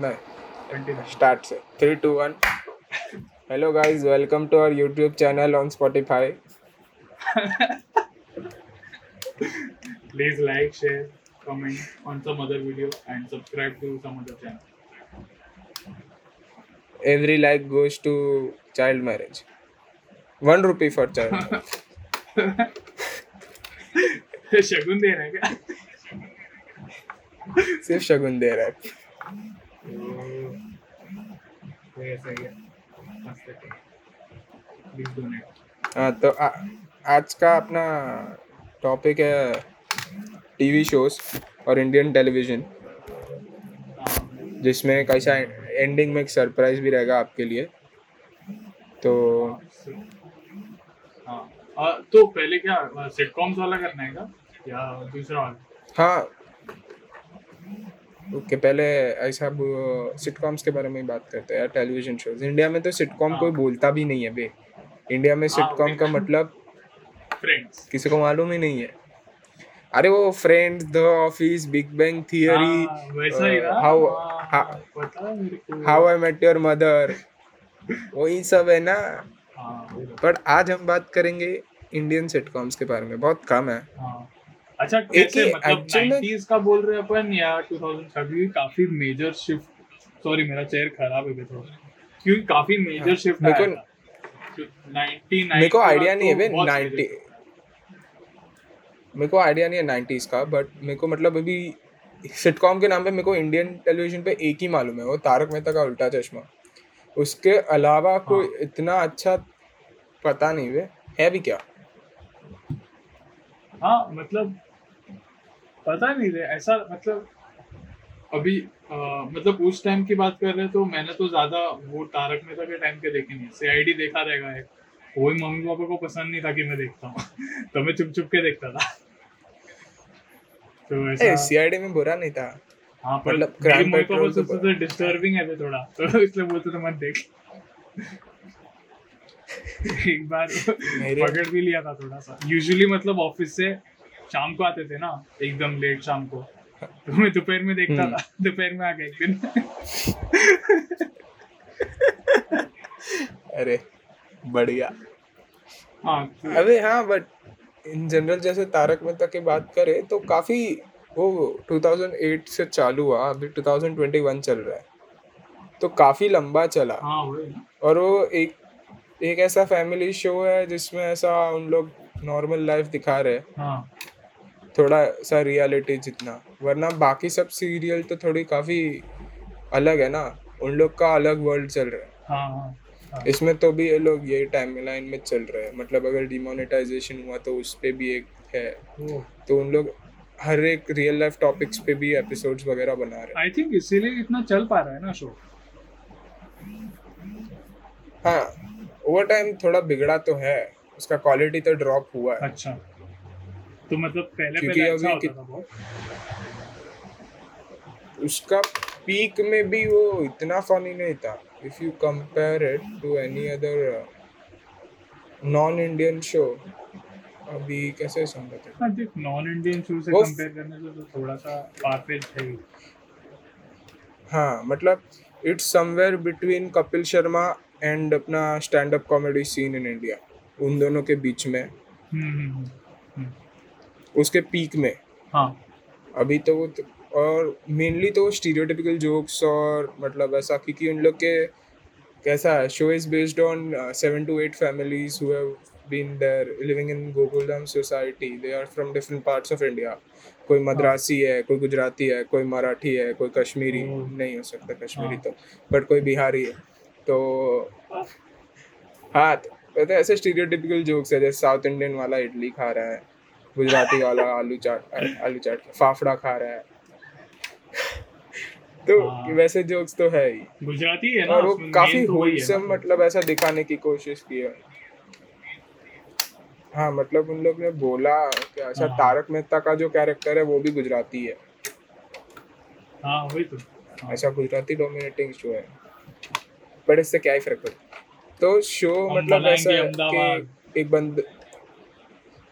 नहीं स्टार्ट से। Three two one hello guys welcome to our YouTube channel on Spotify Please like, share, comment on some other video and subscribe to some other channel. Every like goes to child marriage one rupee for child शगुन दे रहा है क्या? सिर्फ़ शगुन दे रहा है। ही है है हाँ तो आ, आज का अपना टॉपिक है टीवी शोज़ और इंडियन टेलीविज़न जिसमें कैसा एंडिंग में एक सरप्राइज़ भी रहेगा आपके लिए। तो हाँ तो पहले क्या सिटकॉम्स वाला करना है क्या? या दूसरा वाला? हाँ ओके पहले ऐसा सिटकॉम्स के बारे में ही बात करते हैं यार टेलीविज़न शोज़ इंडिया में तो सिटकॉम कोई बोलता भी नहीं है बे। इंडिया में सिटकॉम का मतलब फ्रेंड्स किसी को मालूम ही नहीं है। अरे वो friends the office big bang theory हाँ, ही हाउ हाँ, है how I met your mother वही सब है ना। हाँ, बट आज हम बात करेंगे इंडियन सिटकॉम्स के बारे में बहुत कम है। हाँ। अच्छा कैसे मतलब 90s का बोल रहे अपन या 2000 का क्योंकि काफ़ी मेजर शिफ्ट सॉरी मेरा चेयर खराब है थोड़ा क्योंकि काफ़ी मेजर शिफ्ट आया था। 99 मेरे को आइडिया नहीं है तो बे बहुत नाइनटी major- मेरे को आइडिया नहीं है नाइन्टीज का बट मेरे को मतलब अभी सिटकॉम के नाम पे मेरे को इंडियन टेलीविज़न पे एक ही मालूम है वो तारक मेहता का उल्टा चश्मा। उसके अलावा कोई हाँ। इतना अच्छा पता नहीं वे है भी क्या? हाँ मतलब पता नहीं रे ऐसा मतलब अभी अ, मतलब उस टाइम की बात कर रहे हैं तो मैंने तो ज़्यादा वो तारक मेहता के टाइम के देखे नहीं सीआईडी देखा रहेगा एक। वही मम्मी पापा को पसंद नहीं था कि मैं देखता हूँ। तो मैं चुप चुप के देखता था। तो ऐसा सीआईडी में बुरा नहीं था। हाँ पर मतलब पापा petrol तो थे डिस्टर्बिंग है थोड़ा। तो इसलिए बोलते थे मत देख। एक बार पकड़ भी लिया था थोड़ा सा। यूजुअली मतलब ऑफ़िस से शाम को आते थे ना एकदम लेट शाम को। तो मैं दोपहर में देखता हम्म। था दोपहर में आ गया एक दिन। अरे बढ़िया। हाँ तो- अबे हाँ बट इन जनरल जैसे तारक मेहता की बात करें तो काफ़ी वो 2008 से चालू हुआ अभी 2021 चल रहा है। तो काफ़ी लंबा चला। हाँ और वो एक एक ऐसा फैमिली शो है जिसमें ऐसा उन लोग नॉर्मल लाइफ दिखा रहे हैं। हाँ। थोड़ा सा रियलिटी जितना। वरना बाकी सब सीरियल तो थोड़ी काफ़ी अलग है ना। उन लोग का अलग वर्ल्ड चल रहा है। हाँ हाँ हाँ। इसमें तो भी ये लोग यही टाइम लाइन में चल रहे हैं। मतलब अगर डिमोनेटाइजेशन हुआ तो उस पे भी एक है। तो उन लोग हर एक रियल लाइफ टॉपिक्स पे भी एपिसोड्स वगैरह बना रहे हैं। आई थिंक इसीलिए इतना चल पा रहा है ना शो हाँ ओवर टाइम थोड़ा बिगड़ा तो है। उसका क्वालिटी तो ड्रॉप हुआ है। अच्छा। तो मतलब पहले पहले अच्छा होता था बहुत। उसका पीक में भी वो इतना फनी नहीं था। If you compare it to any other non Indian show अभी कैसे समझते हाँ? नॉन इंडियन शो से कंपेयर करने से तो थोड़ा सा फारफेच है ही। हाँ मतलब it's somewhere between Kapil Sharma and अपना stand up comedy scene in India उन दोनों के बीच में हम्म, हम्म, हम्म, हम्म। उसके पीक में। हाँ। अभी तो वो तो, और मेनली तो स्टीरियोटिपिकल जोक्स और मतलब ऐसा क्योंकि उन लोग के कैसा है show is based on seven two eight families who have been there living in Gokuldham society they are from different parts of India कोई मद्रासी है कोई गुजराती है कोई मराठी है कोई कश्मीरी हम्म। नहीं हो सकता कश्मीरी हाँ। तो बट कोई बिहारी है। तो हाँ तो ऐसे स्टीरियोटिपिकल जोक्स है जैसे साउथ इंडियन वाला इडली खा रहा है। गुजराती वाला आलू चाट आलू चाट फाफड़ा खा रहा है। तो हाँ। वैसे जोक्स तो है ही। गुजराती है ना और वो काफ़ी तो होलसम मतलब ऐसा दिखाने की कोशिश की है। हाँ मतलब उन लोग ने बोला कि अच्छा हाँ। तारक मेहता का जो कैरेक्टर है वो भी गुजराती है। हाँ वही तो। हाँ। ऐसा गुजराती डोमिनेटिंग शो है। बट इससे क्या ही फ़र्क पड़ता तो शो मतलब ऐसा है कि एक बंद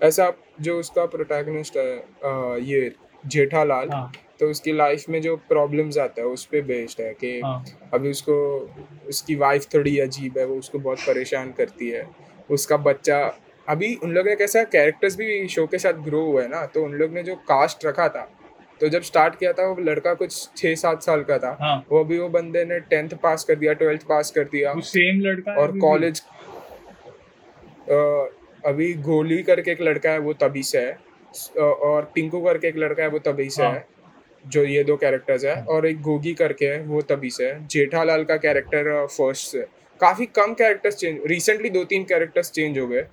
ऐसा जो उसका प्रोटैगनिस्ट है अ, ये जेठालाल हाँ। तो उसकी लाइफ में जो प्रॉब्लम्स आता है उस पर बेस्ड है कि हाँ। अभी उसको उसकी वाइफ थोड़ी अजीब है वो उसको बहुत परेशान करती है। उसका बच्चा अभी उन लोग ने कैसा कैरेक्टर्स भी शो के साथ ग्रो हुआ है ना तो उन लोग ने जो कास्ट रखा था तो जब स्टार्ट किया था वो लड़का कुछ छः सात साल का था हाँ। वो अभी वो बंदे ने टेंथ पास कर दिया ट्वेल्थ पास कर दिया वो सेम लड़का और कॉलेज अभी गोली करके एक लड़का है वो तभी से है। और टिंकू करके एक लड़का है वो तभी से हाँ। है। जो ये दो कैरेक्टर्स है। और एक गोगी करके है वो तभी से है। जेठालाल का कैरेक्टर फ़र्स्ट से। काफ़ी कम कैरेक्टर्स चेंज रिसेंटली दो तीन कैरेक्टर्स चेंज हो गए।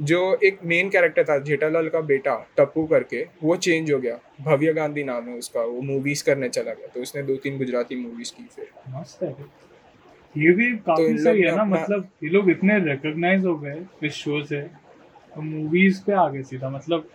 जो एक मेन कैरेक्टर था जेठालाल का बेटा टप्पू करके वो चेंज हो गया। भव्य गांधी नाम है उसका वो मूवीज़ करने चला गया। तो उसने दो तीन गुजराती मूवीज़ की फिर। है। ये भी तो काफ़ी लोग सही है ना मतलब ये लोग इतने रिकॉग्नाइज हो गए इस शो से। तो मूवीज़ पे आगे सीधा मतलब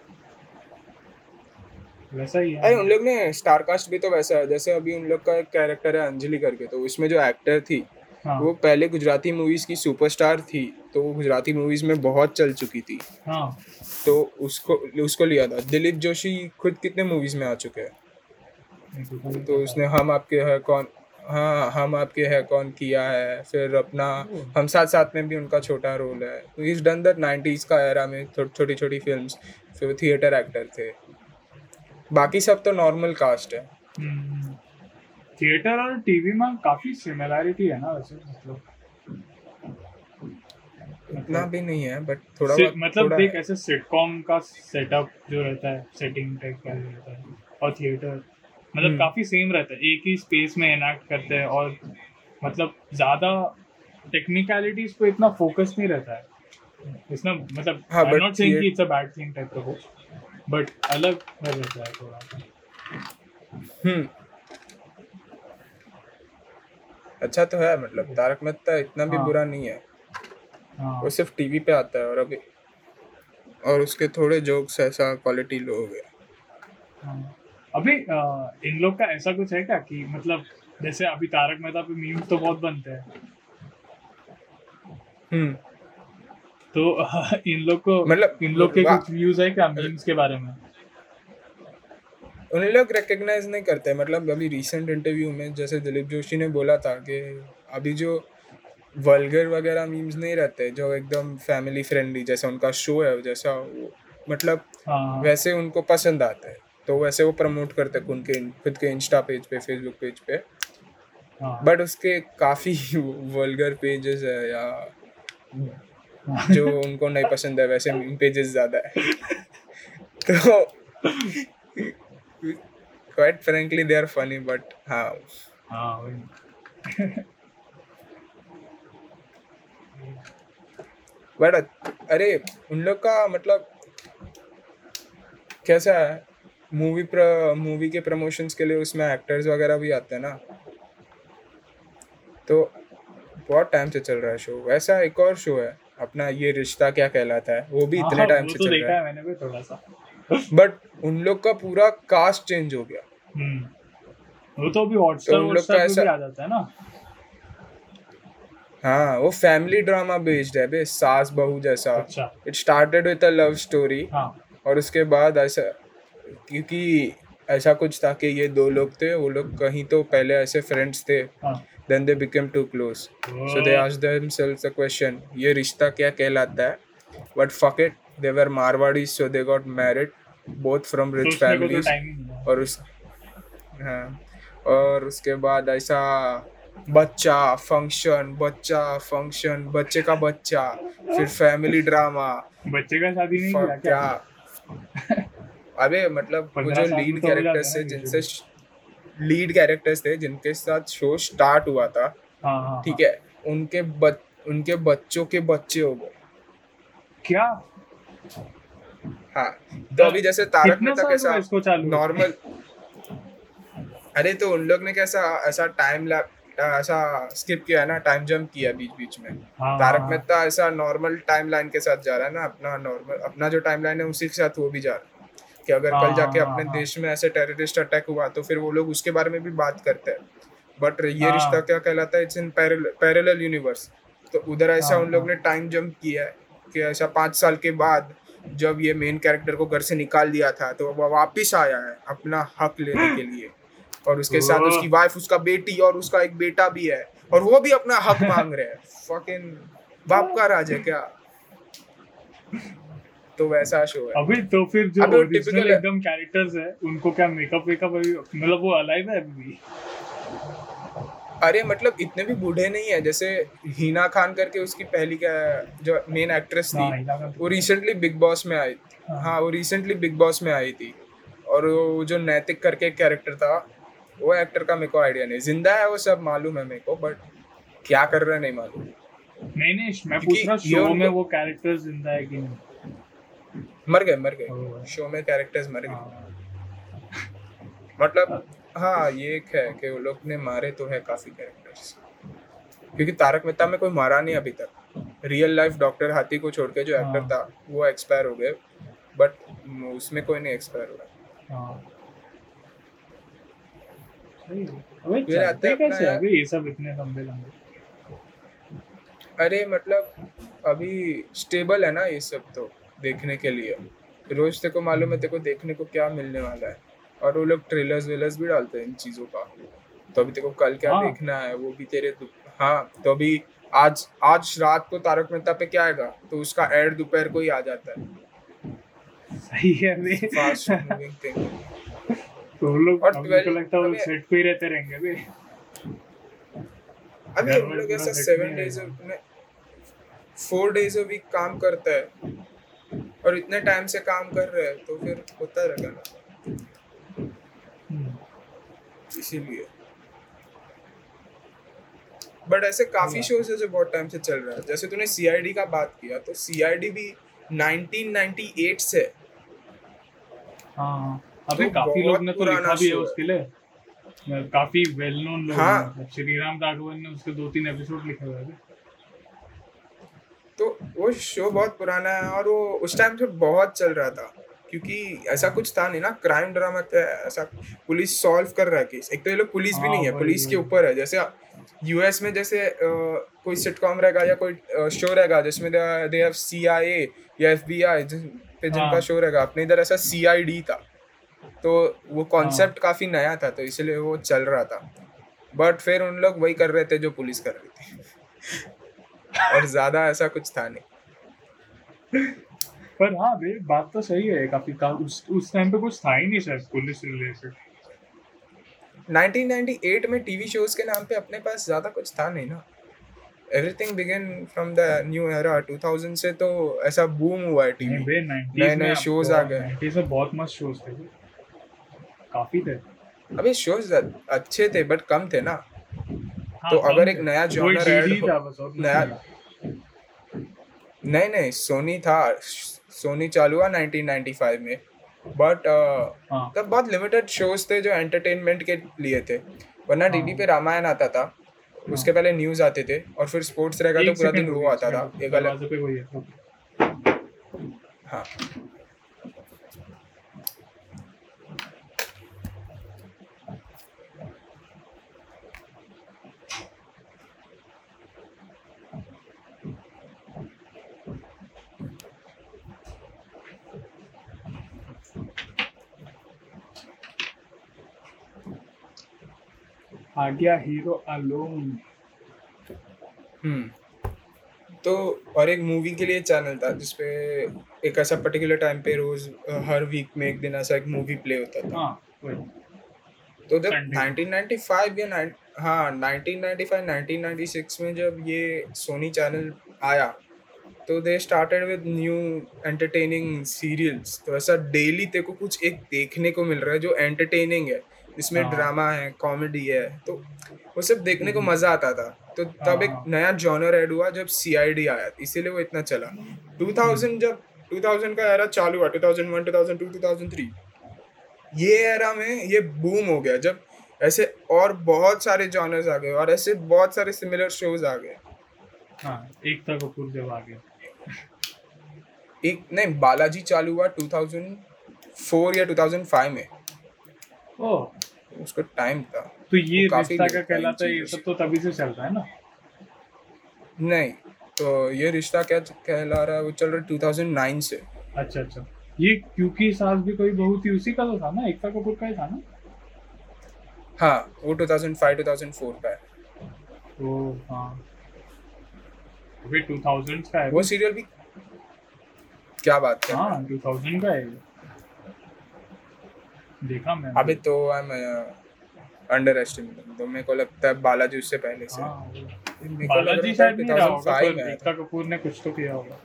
वैसा ही है। अरे उन लोग ने स्टारकास्ट भी तो वैसा है जैसे अभी उन लोग का एक कैरेक्टर है अंजलि करके तो उसमें जो एक्टर थी हाँ। वो पहले गुजराती मूवीज़ की सुपरस्टार थी तो वो गुजराती मूवीज़ में बहुत चल चुकी थी। हाँ। तो उसको उसको लिया था। दिलीप जोशी खुद कितने मूवीज़ में आ चुके हैं? नहीं तो उसने हम आपके है कौन? हाँ हम आपके है कौन किया है? फिर अपना हम साथ साथ में भी उनका छोटा रोल है। तो इज़ डन दैट नाइन्टीज का एरा में छोटी छोटी फिल्म्स फिर वो थिएटर एक्टर थे। बाकी सब तो नॉर्मल कास्ट है। हम्म। थिएटर और टीवी में काफ़ी सिमिलैरिटी है ना वैसे मतलब? इतना भी नहीं है बट थोड़ा से- मतलब थोड़ा देख ऐसे सिटकॉम का सेटअप जो रहता है सेटिंग टाइप का रहता है और थिएटर मतलब हम्म। काफ़ी सेम रहता है एक ही स्पेस में इनैक्ट करते हैं और मतलब ज़्यादा टेक्निकलिटीज पे इतना फोकस नहीं रहता है इसमें मतलब हाँ, आई but नॉट सेइंग कि it's a bad thing type का कुछ बट अलग रहता है थोड़ा हम्म अच्छा तो है मतलब तारक मेहता इतना भी हाँ। बुरा नहीं है हाँ वो सिर्फ़ टीवी पे आता है और अभी और उसके थोड़े जोक्स ऐसा क्वालिटी लो हो गया हाँ। अभी इन लोग का ऐसा कुछ है क्या कि मतलब जैसे अभी तारक मेहता पे मीम्स तो बहुत बनते हैं। हम्म। तो इन लोग को मतलब इन लोग के कुछ व्यूज़ है क्या मीम्स के बारे में? उन लोग रिकग्नाइज नहीं करते मतलब अभी रिसेंट इंटरव्यू में जैसे दिलीप जोशी ने बोला था कि अभी जो वल्गर वगैरह मीम्स नहीं रहते जो एकदम फैमिली फ्रेंडली जैसा उनका शो है जैसा मतलब हाँ। वैसे उनको पसंद आता है। तो वैसे वो प्रमोट करते हैं उनके खुद के इंस्टा पेज पे फेसबुक पेज पे। हाँ। बट उसके काफ़ी वर्लगर पेजेस है या हाँ। जो उनको नहीं पसंद है वैसे पेजेस ज़्यादा है। तो quite frankly they are funny but हाँ। हाँ बट अरे उन लोग का मतलब कैसा है? मूवी प्र मूवी के प्रमोशंस के लिए उसमें एक्टर्स वगैरह भी आते हैं ना। तो बहुत टाइम से चल रहा है शो वैसा एक और शो है अपना ये रिश्ता क्या कहलाता है वो भी हाँ, इतने टाइम से तो चल रहा है। मैंने भी थोड़ा सा। बट उन लोग का पूरा कास्ट चेंज हो गया। हम्म। वो तो अभी हॉटस्टार तो लोग का पे ऐसा- आ जाता है ना। हाँ वो फैमिली ड्रामा बेस्ड है बे सास बहू जैसा। It started with a love story हाँ। और उसके बाद ऐसा क्योंकि ऐसा कुछ था कि ये दो लोग थे वो लोग कहीं तो पहले ऐसे फ्रेंड्स थे then they become too close so they ask themselves a question ये रिश्ता क्या कहलाता है? But fuck it they were Marwari so they got married both from rich families और उस हाँ। और उसके बाद ऐसा बच्चा फ़ंक्शन बच्चा फ़ंक्शन बच्चे का बच्चा फिर फैमिली ड्रामा बच्चे का शादी नहीं क्या? अबे मतलब वो जो लीड तो कैरेक्टर्स थे जिनसे लीड कैरेक्टर्स थे जिनके साथ शो स्टार्ट हुआ था हाँ हाँ ठीक है। उनके बच उनके बच्चों के बच्चे हो गए। क्या? हाँ तो अभी जैसे तारक मेहता कैसा नॉर्मल अरे तो उन लोग ने कैसा ऐसा टाइम लैप ऐसा स्किप किया है ना टाइम जंप किया बीच बीच में। हाँ तारक हाँ, मेहता ऐसा नॉर्मल टाइमलाइन के साथ जा रहा है ना अपना नॉर्मल अपना जो टाइमलाइन है उसी के साथ वो भी जा रहा है। कि अगर कल हाँ, जाके हाँ, अपने हाँ। देश में ऐसे टेररिस्ट अटैक हुआ तो फिर वो लोग उसके बारे में भी बात करते हैं। बट ये हाँ। रिश्ता क्या कहलाता है? इट्स इन पैरेलल यूनिवर्स तो उधर ऐसा हाँ, उन लोग हाँ। ने टाइम जंप किया है कि ऐसा पाँच साल के बाद जब ये मेन कैरेक्टर को घर से निकाल दिया था तो वो वापिस आया है अपना हक लेने के लिए। और उसके साथ उसकी वाइफ उसका बेटी और उसका एक बेटा भी है। और वो भी अपना हक मांग रहे हैं। फकिंग बाप का राज है क्या? तो वैसा शो है। अभी तो फिर जो ओरिजिनल एकदम कैरेक्टर्स है उनको क्या मेकअप वेकअप अभी मतलब वो अलाइव है अभी? भी अरे मतलब इतने भी बूढ़े नहीं है जैसे हिना खान करके उसकी पहली क्या जो मेन एक्ट्रेस थी हाँ, खान। वो रिसेंटली बिग बॉस में आई हाँ। हाँ वो रिसेंटली बिग बॉस में आई थी। और वो जो नैतिक करके कैरेक्टर था वो एक्टर का मेरे को आइडिया नहीं। ज़िंदा है वो सब मालूम है मेरे को बट क्या कर रहा है नहीं मालूम। नहीं नहीं मैं पूछ रहा शो में वो कैरेक्टर ज़िंदा है कि नहीं? मर गए मर गए। शो में कैरेक्टर्स मर गए। हाँ। मतलब हाँ ये एक है कि वो लोग ने मारे तो है काफ़ी कैरेक्टर्स क्योंकि तारक मेहता में कोई मारा नहीं अभी तक। रियल लाइफ डॉक्टर हाथी को छोड़ के जो एक्टर हाँ। था वो एक्सपायर हो गए। बट उसमें कोई नहीं एक्सपायर हुआ। हाँ। अरे मतलब अभी स्टेबल है ना ये सब तो। देखने के लिए। रोज तेको मालूम है तेरे को देखने को क्या मिलने वाला है। और वो लोग ट्रेलर्स वेलर्स भी डालते हैं इन चीज़ों का। तो अभी तेरे को कल क्या हाँ। देखना है वो भी तेरे हाँ तो अभी आज आज रात को तारक मेहता पे क्या आएगा? तो उसका एड दोपहर को ही आ जाता है। सही है फास्ट मूविंग थिंग तो लोग और अभी 12 को लगता है वो सेट पे ही रहते रहेंगे बे अभी हम लोग ऐसा सेवन डेज़ में फोर डेज़ अ वीक काम करता है। और इतने टाइम से काम कर रहे हैं तो फिर होता रहेगा ना। इसीलिए बट ऐसे काफ़ी हाँ। शोज़ है जो बहुत टाइम से चल रहा है जैसे तूने सीआईडी का बात किया तो सीआईडी भी 1998 से हाँ अबे तो काफ़ी लोग ने तो लिखा भी है है। उसके लिए काफ़ी वेल नोन लोग हाँ। श्रीराम राघवन ने उसके दो तीन एपिसोड लिखे हुए हैं वो शो बहुत पुराना है और वो उस टाइम से बहुत चल रहा था क्योंकि ऐसा कुछ था नहीं ना क्राइम ड्रामा था ऐसा पुलिस सॉल्व कर रहा है केस एक तो ये लोग पुलिस भी हाँ, नहीं है पुलिस के ऊपर है जैसे यूएस में जैसे अ, कोई सिटकॉम रहेगा या कोई शो रहेगा जिसमें दे हैव सीआईए या एफबीआई पे जिनका हाँ। शो रहेगा अपने इधर ऐसा सीआईडी था। तो वो कॉन्सेप्ट काफ़ी नया था तो इसलिए वो चल रहा था। बट फिर उन लोग वही कर रहे थे जो पुलिस कर रही थी। और ज़्यादा ऐसा कुछ था नहीं। पर हाँ बे बात तो सही है काफ़ी का, उस उस टाइम पे कुछ था ही नहीं शायद पुलिस रिलेटेड 1998 में टीवी शोज़ के नाम पे अपने पास ज़्यादा कुछ था नहीं ना। Everything begin from the new era 2000 से तो ऐसा बूम हुआ है टीवी नए 90s में नए shows आ गए। 90s में बहुत मस्त शोज़ थे। काफ़ी थे। अबे शोज़ अच्छे थे बट कम थे ना। तो अगर एक नया हो- था बस और कुछ नया- नहीं नहीं सोनी था। सोनी चालू हुआ 1995 में। बट हाँ। तब बहुत लिमिटेड शोज़ थे जो एंटरटेनमेंट के लिए थे। वरना डीडी हाँ। पे रामायण आता था। उसके पहले न्यूज़ आते थे। और फिर स्पोर्ट्स रहेगा तो पूरा दिन वो आता था। एक अलग है। रुको। आ गया हीरो अलोन। हम्म। तो और एक मूवी के लिए चैनल था जिसपे एक ऐसा पर्टिकुलर टाइम पे रोज हर वीक में एक दिन ऐसा एक मूवी प्ले होता था। हाँ वही। तो जब 1995 या हाँ 1995 1996 में जब ये सोनी चैनल आया तो they started with new entertaining serials तो ऐसा डेली तेरे को कुछ एक देखने को मिल रहा है जो एंटरटेनिंग है। जिसमें हाँ। ड्रामा है कॉमेडी है तो वो सब देखने को मज़ा आता था। तो तब एक हाँ। नया जॉनर ऐड हुआ जब सीआईडी आया इसीलिए वो इतना चला। 2000 जब 2000 का एरा चालू हुआ 2001 2002 2003 ये एरा में ये बूम हो गया जब ऐसे और बहुत सारे जॉनर्स आ गए और ऐसे बहुत सारे सिमिलर शोज़ आ गए। हाँ एकता कपूर जब आ गया। एक नहीं बालाजी चालू हुआ 2004 या 2005 में। ओह। उसका टाइम था। तो ये काफ़ी रिश्ता इन कहलाता है? ये सब तो तभी से चल रहा है ना? नहीं तो ये रिश्ता क्या कहला रहा है? वो चल रहा है 2009 से। अच्छा अच्छा। ये क्योंकि सास भी कोई बहू थी उसी का तो था ना? एकता कपूर का ही था ना? हाँ वो 2005 2004 का है। वो हाँ। अभी टू थाउज़ेंड का है। वो सीरियल भी क्या बात कर हाँ टू थाउज़ेंड का है देखा मैं अभी तो आई एम अंडर एस्टिमेट तो मेरे को लगता है बालाजी उससे पहले से। हाँ बालाजी शायद नहीं रहा होगा 2005 पर में आया था। एकता कपूर ने कुछ तो किया होगा।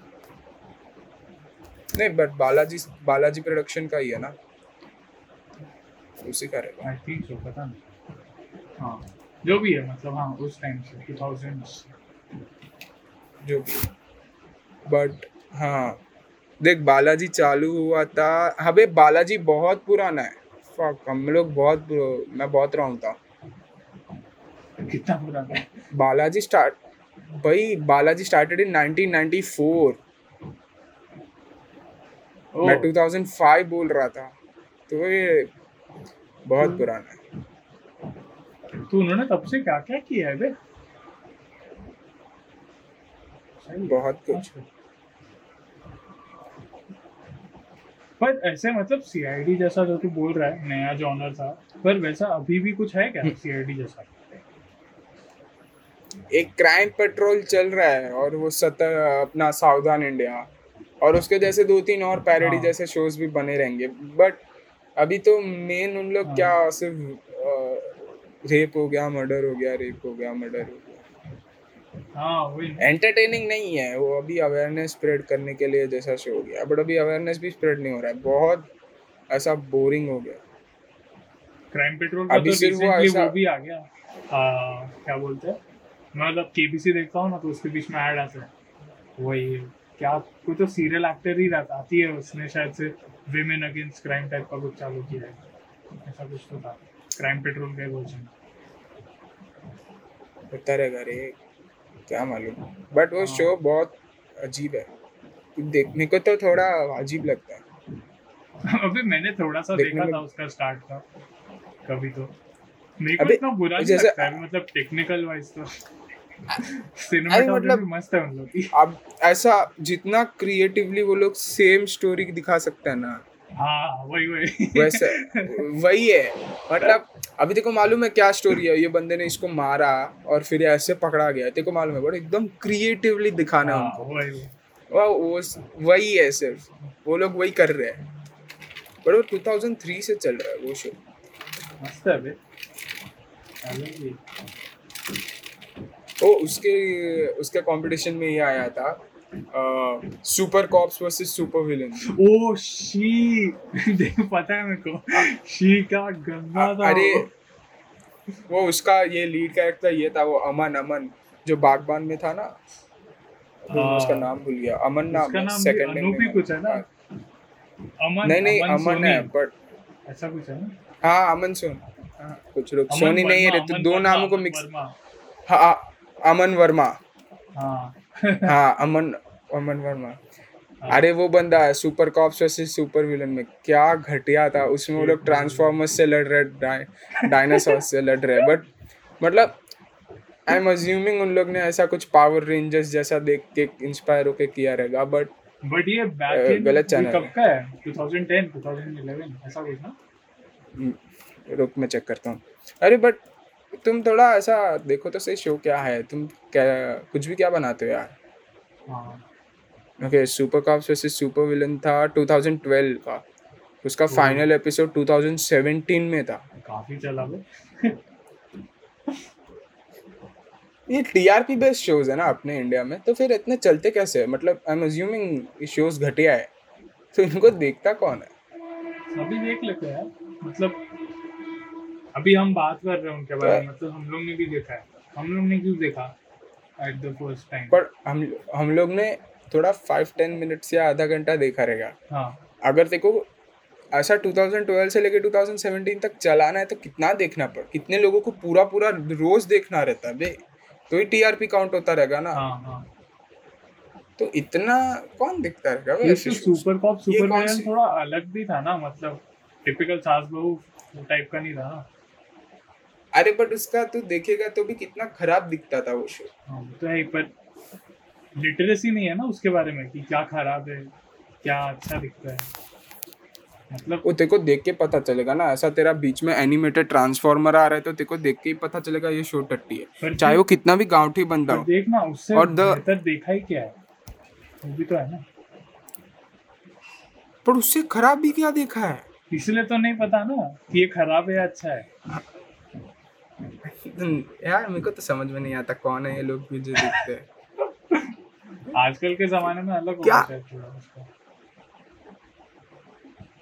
नहीं बट बालाजी बालाजी प्रोडक्शन का ही है ना। उसी का रहेगा। आई थिंक सो पता नहीं। हाँ जो भी है मतलब हाँ उस टाइम से टू थाउज़ेंड जो भी बट हाँ। देख बालाजी चालू हुआ था। अबे बालाजी बहुत पुराना है। Fuck, हम लोग बहुत मैं बहुत रॉन्ग था। कितना पुराना है बालाजी स्टार्ट भाई बालाजी स्टार्टेड इन 1994 ओ, मैं 2005 बोल रहा था तो ये बहुत। पुराना है तो उन्होंने तब से क्या क्या किया है बे? बहुत कुछ। पर ऐसे मतलब सीआईडी जैसा जो तू बोल रहा है नया जॉनर था पर वैसा अभी भी कुछ है क्या सीआईडी जैसा? एक क्राइम पेट्रोल चल रहा है और वो सतर अपना सावधान इंडिया और उसके जैसे दो तीन और पैरडी हाँ। जैसे शोज़ भी बने रहेंगे। बट अभी तो मेन उन लोग हाँ। क्या सिर्फ़ रेप हो गया मर्डर हो गया रेप हो गया मर्डर हो गया। एंटरटेनिंग नहीं है वो अभी अवेयरनेस स्प्रेड करने के लिए जैसा शो हो गया। बट अभी अवेयरनेस भी स्प्रेड नहीं हो रहा है बहुत ऐसा बोरिंग हो गया। क्राइम पेट्रोल का अभी तो सिर्फ़ वो ऐसा- वो भी आ गया। आ, क्या बोलते हैं? मैं मतलब केबीसी देखता हूँ ना तो उसके बीच में ऐड आते हैं। वही क्या कोई तो सीरियल एक्टर ही रहता आती है उसने शायद से विमेन अगेंस्ट क्राइम टाइप का कुछ चालू किया है। ऐसा कुछ तो था। क्राइम पेट्रोल का वर्जन होता रहेगा रे। क्या मालूम। बट वो हाँ। शो बहुत अजीब है। देखने को तो थोड़ा अजीब लगता है। अभी मैंने थोड़ा सा देखा था उसका स्टार्ट का कभी तो। मेरे को इतना बुरा नहीं लगता है मतलब टेक्निकल वाइज तो। मतलब- मस्त है उन लोग अब ऐसा जितना क्रिएटिवली वो लोग सेम स्टोरी दिखा सकते हैं ना हाँ वही वही। वैसे वही है। मतलब अभी तेको मालूम है क्या स्टोरी है? ये बंदे ने इसको मारा और फिर ऐसे पकड़ा गया। तेको मालूम है? बट एकदम क्रिएटिवली दिखाना हाँ, उनको वही वही। वो वही है सिर्फ़। वो लोग वही कर रहे हैं। बट वो 2003 से चल रहा है वो शो मस्त है बे ओ उसके उसके कंपटीशन में ये आया था। Super cops versus super villain oh shit देख पता है मेरे को। शी का गंदा था अरे वो। उसका ये लीड कैरेक्टर ये था वो अमन अमन जो बागबान में था ना? हाँ। उसका नाम भूल गया। अमन नाम उसका है नाम भी सेकंड अनूप ही। कुछ है ना? अमन नहीं नहीं अमन है बट ऐसा कुछ है ना? हाँ अमन सोनी। हाँ, कुछ लोग सोनी नहीं है तो दो नामों को मिक्स। हाँ अमन वर्मा। हाँ। हाँ अमन अमन वर्मा। हाँ। अरे वो बंदा है super cops versus super villain में। क्या घटिया था उसमें वो लोग ट्रांसफॉर्मर्स से लड़ रहे डाय डायनासोर से लड़ रहे बट मतलब आई एम अज्यूमिंग उन लोग ने ऐसा कुछ पावर रेंजर्स जैसा देख के इंस्पायर होके किया रहेगा बट बट ये बैक गलत channel कब। का है? 2010 2011 ऐसा कुछ ना? रुक मैं चेक करता हूँ। अरे बट तुम थोड़ा ऐसा देखो तो सही शो क्या है? तुम क्या कुछ भी क्या बनाते हो यार? हाँ। Okay super cops versus super villain था 2012 का। उसका फाइनल एपिसोड 2017 में था। काफ़ी चला ये टीआरपी बेस्ड शोज़ है ना अपने इंडिया में तो फिर इतने चलते कैसे हैं? मतलब आई एम अज्यूमिंग ये शोज़ घटिया है। तो इनको देखता कौन है? अभी देख लेते हैं। मतलब अभी हम बात कर रहे हैं उनके बारे में मतलब हम लोग ने भी देखा है। हम लोग ने क्यों देखा? एट द फ़र्स्ट टाइम पर हम हम लोग ने थोड़ा फाइव टेन मिनट्स या आधा घंटा देखा रहेगा। हाँ। अगर देखो ऐसा 2012 से लेके 2017 तक चलाना है तो कितना देखना पड़ कितने लोगों को पूरा पूरा रोज देखना रहता है बे। तो ही टीआरपी काउंट होता रहेगा ना। हाँ हाँ। तो इतना कौन देखता रहेगा? ये तो सुपर कॉप सुपर थोड़ा अलग भी था ना मतलब टिपिकल सास बहू टाइप का नहीं था ना। अरे बट उसका तू देखेगा तो भी कितना खराब दिखता था वो शो हाँ तो है पर लिटरेसी नहीं है ना उसके बारे में कि क्या खराब है क्या अच्छा दिखता है। मतलब वो तेरे को देख के पता चलेगा ना ऐसा तेरा बीच में एनिमेटेड ट्रांसफॉर्मर आ रहा है तो तेरे को देख के ही पता चलेगा ये शो टट्टी है। चाहे वो कितना भी गांवठी बंदा हो। देखना उससे और बेहतर देखा ही क्या है। वो भी तो है ना। पर उससे खराब भी क्या देखा है? इसलिए तो नहीं पता ना कि ये खराब है अच्छा है। यार मेरे को तो समझ में नहीं आता कौन है ये लोग भी जो देखते हैं। आजकल के जमाने में अलग क्या?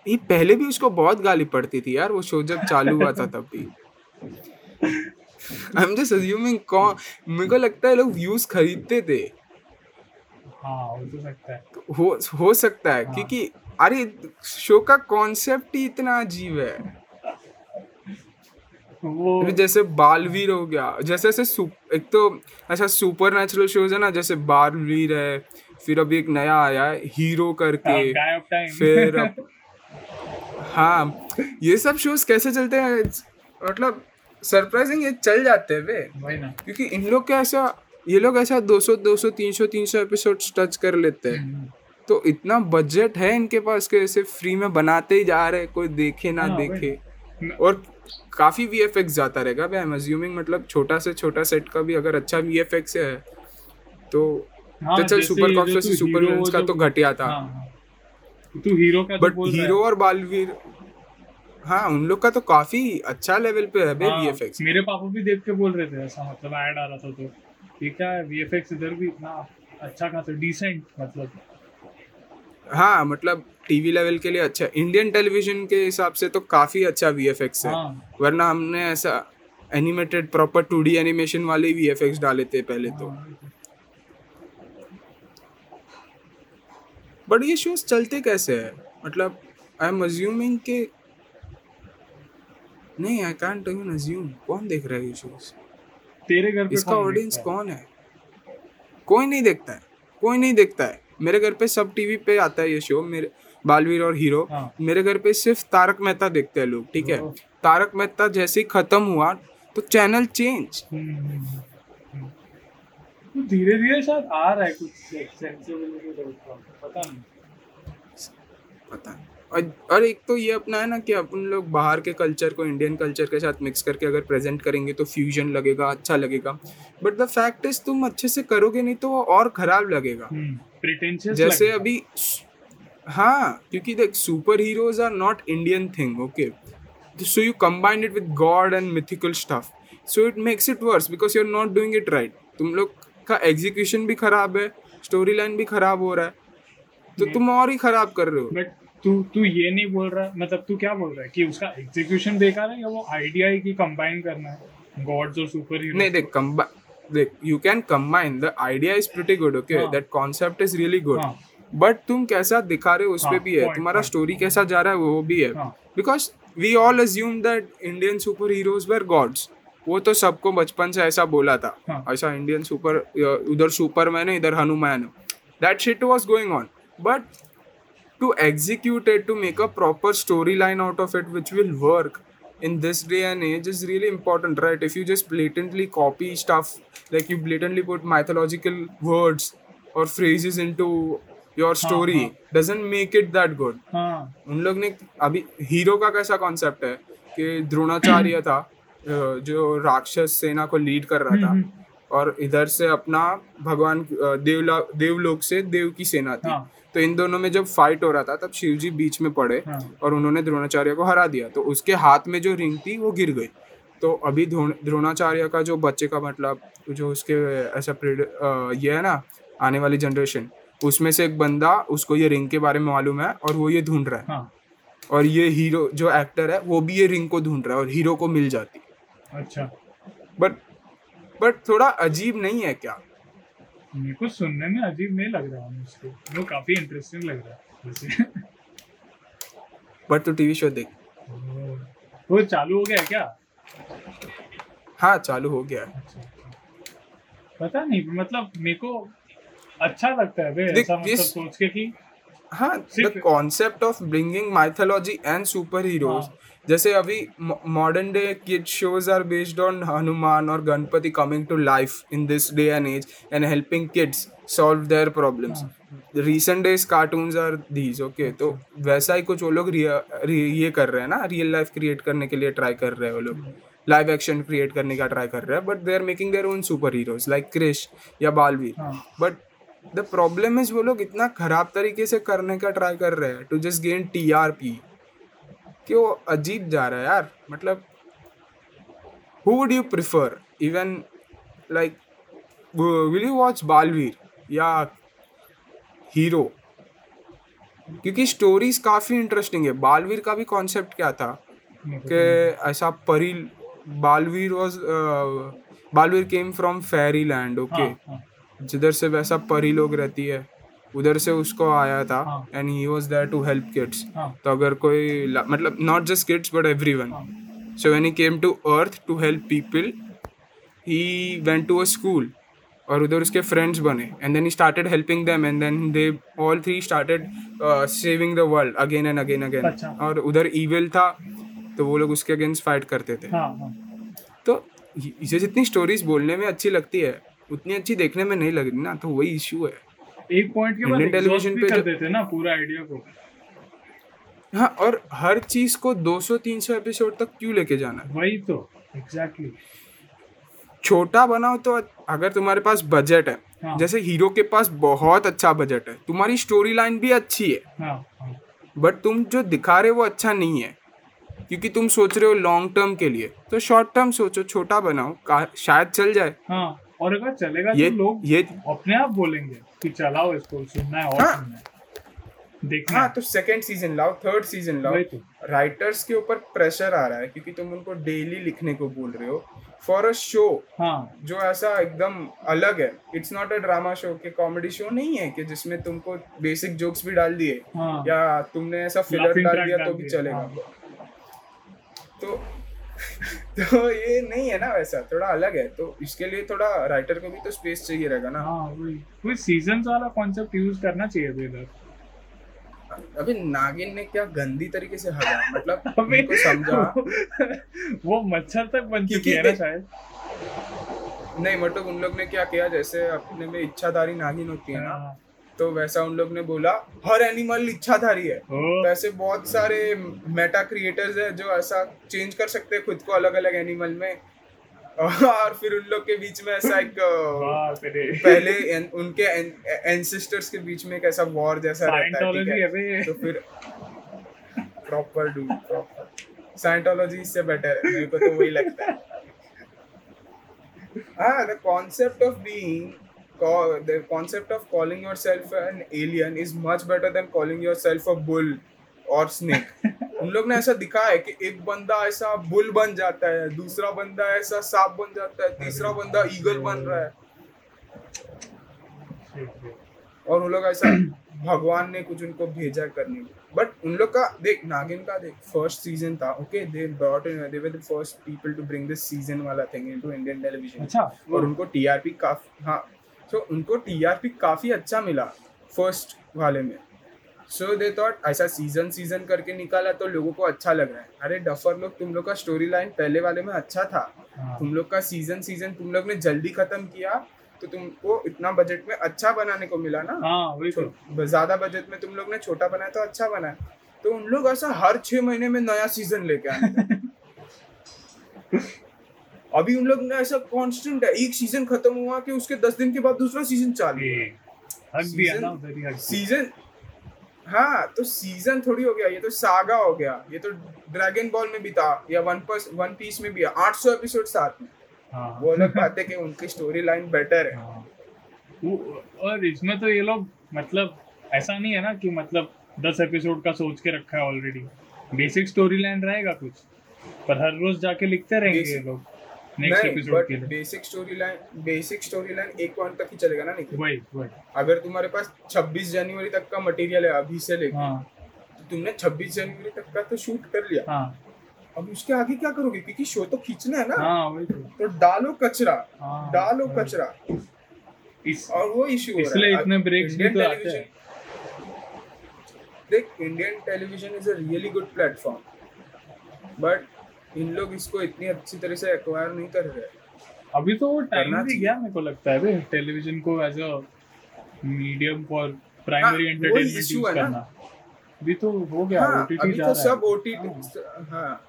ये पहले भी उसको बहुत गाली पड़ती थी यार वो शो जब चालू हुआ था तब भी। आई एम जस्ट अज्यूमिंग कौन मेरे को लगता है लोग व्यूज़ खरीदते थे। हाँ हो तो सकता है। हो हो सकता है हाँ। क्योंकि अरे शो का कॉन्सेप्ट ही इतना अजीब है। वो जैसे बालवीर हो गया जैसे ऐसे एक तो ऐसा सुपर नेचुरल शोज़ है ना जैसे बालवीर है फिर अभी एक नया आया है हीरो करके टाइम फिर अब- हाँ ये सब शोज़ कैसे चलते हैं? मतलब सरप्राइजिंग ये चल जाते हैं वे। ना। क्योंकि इन लोग का ऐसा ये लोग ऐसा 200 200 300 300 एपिसोड टच कर लेते हैं। हम्म, तो इतना बजट है इनके पास कि ऐसे फ्री में बनाते ही जा रहे हैं, कोई देखे ना हाँ। देखे। और काफ़ी वी एफ़ जाता रहेगा। भाई आई एम अज्यूमिंग मतलब छोटा से छोटा सेट का भी अगर अच्छा वीएफएक्स है तो हाँ, तो चल सुपर कॉप्स से सुपर हीरो विलेंस का तो घटिया था। हाँ, हाँ। तू हीरो का बट हीरो और बालवीर हाँ उन लोग का तो काफ़ी अच्छा लेवल पे है बे वी हाँ, मेरे पापा भी देख के बोल रहे थे ऐसा मतलब ऐड आ रहा था तो। ये क्या है वीएफएक्स इधर भी इतना अच्छा खासा डिसेंट मतलब। हाँ मतलब टीवी लेवल के लिए अच्छा इंडियन टेलीविज़न के हिसाब से तो काफ़ी अच्छा वीएफएक्स है। हाँ। वरना हमने ऐसा animated proper two D animation वाले वी डाले थे पहले तो। बट ये शोज़ चलते कैसे है? मतलब आई एम अज्यूमिंग के नहीं आई कांट इवन अज्यूम कौन देख रहा है ये शोज़ तेरे घर पे इसका ऑडियंस कौन है? कोई नहीं देखता है। कोई नहीं देखता है। मेरे घर पे सब टीवी पे आता है ये शो मेरे बालवीर और हीरो हाँ। मेरे घर पे सिर्फ़ तारक मेहता देखते हैं लोग ठीक है? तारक मेहता जैसे ही खत्म हुआ तो चैनल चेंज। हम्म, हम्म, हम्म। तो धीरे धीरे शायद आ रहा है कुछ सेंसिबिलिटी पता नहीं। पता नहीं। और, और एक तो ये अपना है ना कि अपन लोग बाहर के कल्चर को इंडियन कल्चर के साथ मिक्स करके अगर प्रेजेंट करेंगे तो फ्यूजन लगेगा अच्छा लगेगा। बट द फैक्ट इज़ तुम अच्छे से करोगे नहीं तो वो और खराब लगेगा। जैसे अभी हाँ क्योंकि देख super heroes are not Indian thing okay so you combined it with god and mythical stuff so it makes it worse because you are not doing it right तुम लोग का एग्जीक्यूशन भी खराब है स्टोरी लाइन भी खराब हो रहा है। तो तुम और ही खराब कर रहे हो। बट तू तू ये नहीं बोल रहा मतलब तू क्या बोल रहा है कि उसका एग्जीक्यूशन बेकार है या वो आइडिया है कि कंबाइन करना है? गॉड्स और सुपर हीरो नहीं देख combine देख you can combine. The idea is pretty good okay? हाँ. that concept is really good. हाँ. बट तुम कैसा दिखा रहे हो उस भी है। तुम्हारा स्टोरी कैसा जा रहा है वो भी है। Because we all assume that Indian super heroes were gods वो तो सबको बचपन से ऐसा बोला था। ऐसा इंडियन सुपर उधर सुपरमैन है इधर हनुमान है। That shit was going on but to execute it to make a proper story line out of it which will work In this day and age is really important, right? If you just blatantly copy stuff, like you blatantly put mythological words or phrases into your story हाँ. doesn't make it that good हाँ उन लोग ने अभी hero का कैसा concept है कि द्रोणाचार्य था जो राक्षस सेना को लीड कर रहा था और इधर से अपना भगवान देवला देवलोक से देव की सेना थी हाँ। तो इन दोनों में जब फाइट हो रहा था तब शिव जी बीच में पड़े हाँ। और उन्होंने द्रोणाचार्य को हरा दिया तो उसके हाथ में जो रिंग थी वो गिर गई तो अभी द्रोणाचार्य का जो बच्चे का मतलब जो उसके ऐसा ये है ना आने वाली जनरेशन उसमें से एक बंदा उसको ये रिंग के बारे में मालूम है और वो ये ढूंढ रहा है। हाँ। और ये हीरो जो एक्टर है वो भी ये रिंग को ढूंढ रहा है और हीरो को मिल जाती अच्छा। बट बट थोड़ा अजीब नहीं है क्या? मेरे को सुनने में अजीब नहीं लग रहा मुझको वो काफ़ी इंटरेस्टिंग लग रहा है बट तो टीवी शो देख। वो चालू हो गया है क्या? हाँ चालू हो गया है। अच्छा अच्छा। पता नहीं मतलब मेरे को अच्छा लगता है बे देख, ऐसा मतलब इस- सोच के कि हाँ the concept of bringing mythology and super heroes जैसे अभी modern day kid shows are based on Hanuman और Ganpati coming to life in this day and age and helping kids solve their problems recent days cartoons are these okay तो वैसा ही कुछ वो लोग ये कर रहे हैं ना रियल लाइफ क्रिएट करने के लिए ट्राई कर रहे हैं वो लोग। लाइव एक्शन क्रिएट करने का ट्राई कर रहे हैं but they are making their own super heroes like Krrish या Baalveer but the problem is वो लोग इतना खराब तरीके से करने का ट्राई कर रहे हैं to just gain T R P कि वो अजीब जा रहा है यार मतलब who would you prefer even like will you watch Baalveer या हीरो क्योंकि स्टोरीज काफ़ी इंटरेस्टिंग है। बालवीर का भी कॉन्सेप्ट क्या था? कि ऐसा परी Baalveer was Baalveer came from fairy land okay जिधर से वैसा परी लोग रहती है उधर से उसको आया था and he was there to help kids तो अगर कोई मतलब not just kids but every one so when he came to earth to help people he went to a school और उधर उसके फ्रेंड्स बने and then he started helping them and then they all three started saving the world again and again again और उधर evil था तो वो लोग उसके अगेंस्ट फाइट करते थे। हाँ, हाँ. तो इसे जितनी स्टोरीज बोलने में अच्छी लगती है उतनी अच्छी देखने में नहीं लग रही ना तो वही इश्यू है। एक पॉइंट के बाद टेलीविज़न पे कर देते ना पूरा आइडिया को। हाँ और हर चीज़ को 200-300 एपिसोड तक क्यों लेके जाना वही तो एग्जैक्टली exactly. छोटा बनाओ तो अगर तुम्हारे पास बजट है हाँ. जैसे हीरो के पास बहुत अच्छा बजट है तुम्हारी स्टोरी लाइन भी अच्छी है। हाँ, हाँ. बट तुम जो दिखा रहे हो वो अच्छा नहीं है क्योंकि तुम सोच रहे हो लॉन्ग टर्म के लिए। तो शॉर्ट टर्म सोचो छोटा बनाओ शायद चल जाए। हाँ। और अगर चलेगा ये तो लोग ये अपने आप बोलेंगे कि चलाओ इसको सुनना है और हाँ, सुनना है। देखना हाँ तो सेकंड सीज़न लाओ थर्ड सीज़न लाओ। तो। राइटर्स के ऊपर प्रेशर आ रहा है क्योंकि तुम उनको डेली लिखने को बोल रहे हो। फॉर अ शो जो ऐसा एकदम अलग है it's not a drama show के कॉमेडी शो नहीं है कि जिसमें तुमको बेसिक जोक्स भी डाल दिए हाँ, या तुमने ऐसा फिलर डाल दिया तो भी चलेगा। हाँ, तो तो ये नहीं है ना वैसा थोड़ा अलग है। तो इसके लिए थोड़ा राइटर को भी तो स्पेस चाहिए रहेगा ना। हाँ वही। कोई सीज़न वाला कॉन्सेप्ट यूज़ करना चाहिए इधर। अभी नागिन ने क्या गंदी तरीके से हरा मतलब उनको समझा। वो मच्छर तक बन चुकी है ना शायद। नहीं मतलब उन लोग ने क्या किया जैसे अपने में इच्छाधारी नागिन होती है ना हाँ। तो वैसा उन लोग ने बोला हर एनिमल इच्छाधारी है। तो ऐसे बहुत सारे मेटा क्रिएटर्स है जो ऐसा चेंज कर सकते हैं खुद को अलग अलग एनिमल में। और फिर उन लोग के बीच में ऐसा एक पहले। एन, उनके एंसेस्टर्स के बीच में एक ऐसा वॉर जैसा रहता है, है? तो फिर प्रॉपर डू प्रॉपर साइंटोलॉजी इससे बेटर है मेरे को तो वही लगता है। हाँ the concept of being the concept of calling yourself an alien is much better than calling yourself a bull और स्नेक उन लोग ने ऐसा दिखा है कि एक बंदा ऐसा बुल बन जाता है दूसरा बंदा ऐसा सांप बन जाता है तीसरा बंदा ईगल बन रहा है। और उन लोग ऐसा भगवान ने कुछ उनको भेजा करने बट उन लोग का देख नागिन का देख फ़र्स्ट सीज़न था okay they brought in they were the first people to bring this season वाला थिंग इनटू इंडियन टेलीविज़न अच्छा। और उनको टीआरपी काफ़ी हाँ सो उनको टीआरपी काफ़ी अच्छा मिला फ़र्स्ट वाले में। सो दे थॉट ऐसा सीज़न सीज़न करके निकाला तो लोगों को अच्छा लग रहा है। अरे डफर लोग तुम लोग का स्टोरी लाइन पहले वाले में अच्छा था। हाँ. तुम लोग का सीज़न सीज़न तुम लोग ने जल्दी खत्म किया तो तुमको इतना बजट में अच्छा बनाने को मिला ना। हाँ, तो। ज़्यादा बजट में तुम लोग ने छोटा बनाया तो अच्छा बनाया तो उन लोग ऐसा हर छह महीने में नया सीज़न लेके आए अभी उन लोग ने ऐसा कांस्टेंट है एक सीज़न खत्म हुआ कि उसके दस दिन के बाद दूसरा सीज़न चालू है। सीज़न हाँ तो सीज़न थोड़ी हो गया ये तो सागा हो गया ये तो ड्रैगन बॉल में भी था या वन पस वन पीस में भी है आठ सौ एपिसोड साथ में। हाँ। वो बात है कि उनकी स्टोरी लाइन बेटर है। हाँ। और इसमें तो ये लोग मतलब ऐसा नहीं है ना कि मतलब दस एपिसोड का सोच के रखा है ऑलरेडी बेसिक स्टोरी लाइन रहेगा कुछ पर हर रोज जाके लिखते रहेंगे ये लोग। नेक्स्ट एपिसोड के लिए। Basic story line basic story line एक पॉइंट तक ही चलेगा ना निखिल वही वही। अगर तुम्हारे पास 26 जनवरी तक का मटेरियल है अभी से लेकर हाँ. तो तुमने 26 जनवरी तक का तो शूट कर लिया। हाँ. अब उसके आगे क्या करोगे? क्योंकि शो तो खींचना है ना। हाँ, वही तो।, तो डालो कचरा हाँ, डालो कचरा। इस और वो इशू हो रहा है। इसलिए इतने ब्रेक्स भी तो आते हैं। देख Indian television is a really good platform but इन लोग इसको इतनी अच्छी तरह से एक्वायर नहीं कर रहे। अभी तो वो टाइम भी गया मेरे को लगता है बे टेलीविज़न को as a medium for primary entertainment use करना। अभी तो हो गया हाँ ओटीटी अभी जा तो रहा सब है। ओटीटी हाँ।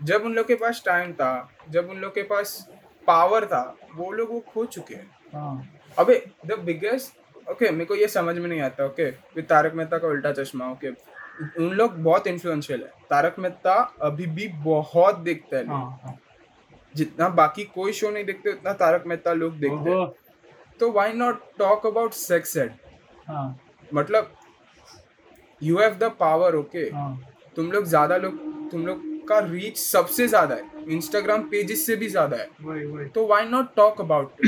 जब उन लोग के पास टाइम था जब उन लोग के पास पावर था वो लोग वो खो चुके हैं। हाँ। अबे द बिगेस्ट ओके मेरे को ये समझ में नहीं आता ओके विद तारक मेहता का उल्टा चश्मा ओके उन लोग बहुत इन्फ्लुएंशियल है। तारक मेहता अभी भी बहुत देखता है हाँ हाँ। जितना बाकी कोई शो नहीं देखते उतना तारक मेहता लोग देखते हैं। तो why not talk about sex ed मतलब you have the power okay तुम लोग ज़्यादा लोग तुम लोग का रीच सबसे ज़्यादा है। इंस्टाग्राम पेजेस से भी ज़्यादा है। वही वही। तो व्हाई नॉट टॉक अबाउट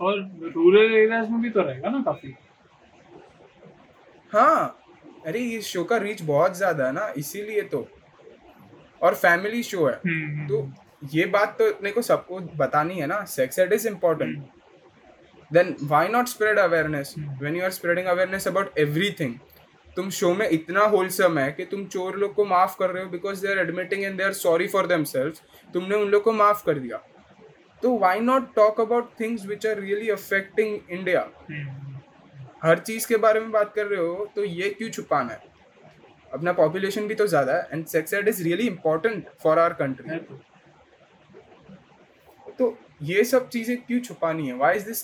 और रूरल एरियाज़ में भी तो रहेगा ना काफ़ी। हाँ। अरे ये शो का रीच बहुत ज़्यादा है ना इसीलिए तो। और फैमिली शो है। हम्म, हम्म, तो ये बात तो अपने को सबको बतानी है ना। Sex ed is important then why not spread awareness when you are spreading awareness about everything तुम शो में इतना होलसम है कि तुम चोर लोग को माफ़ कर रहे हो because they are admitting and they are sorry for them तुमने उन लोग को माफ़ कर दिया। तो why not talk about things which are really affecting India hmm, हर चीज़ के बारे में बात कर रहे हो तो ये क्यों छुपाना है? अपना पॉपुलेशन भी तो ज़्यादा है and sex ed is really important for our country तो ये सब चीज़ें क्यों छुपानी है? Why is this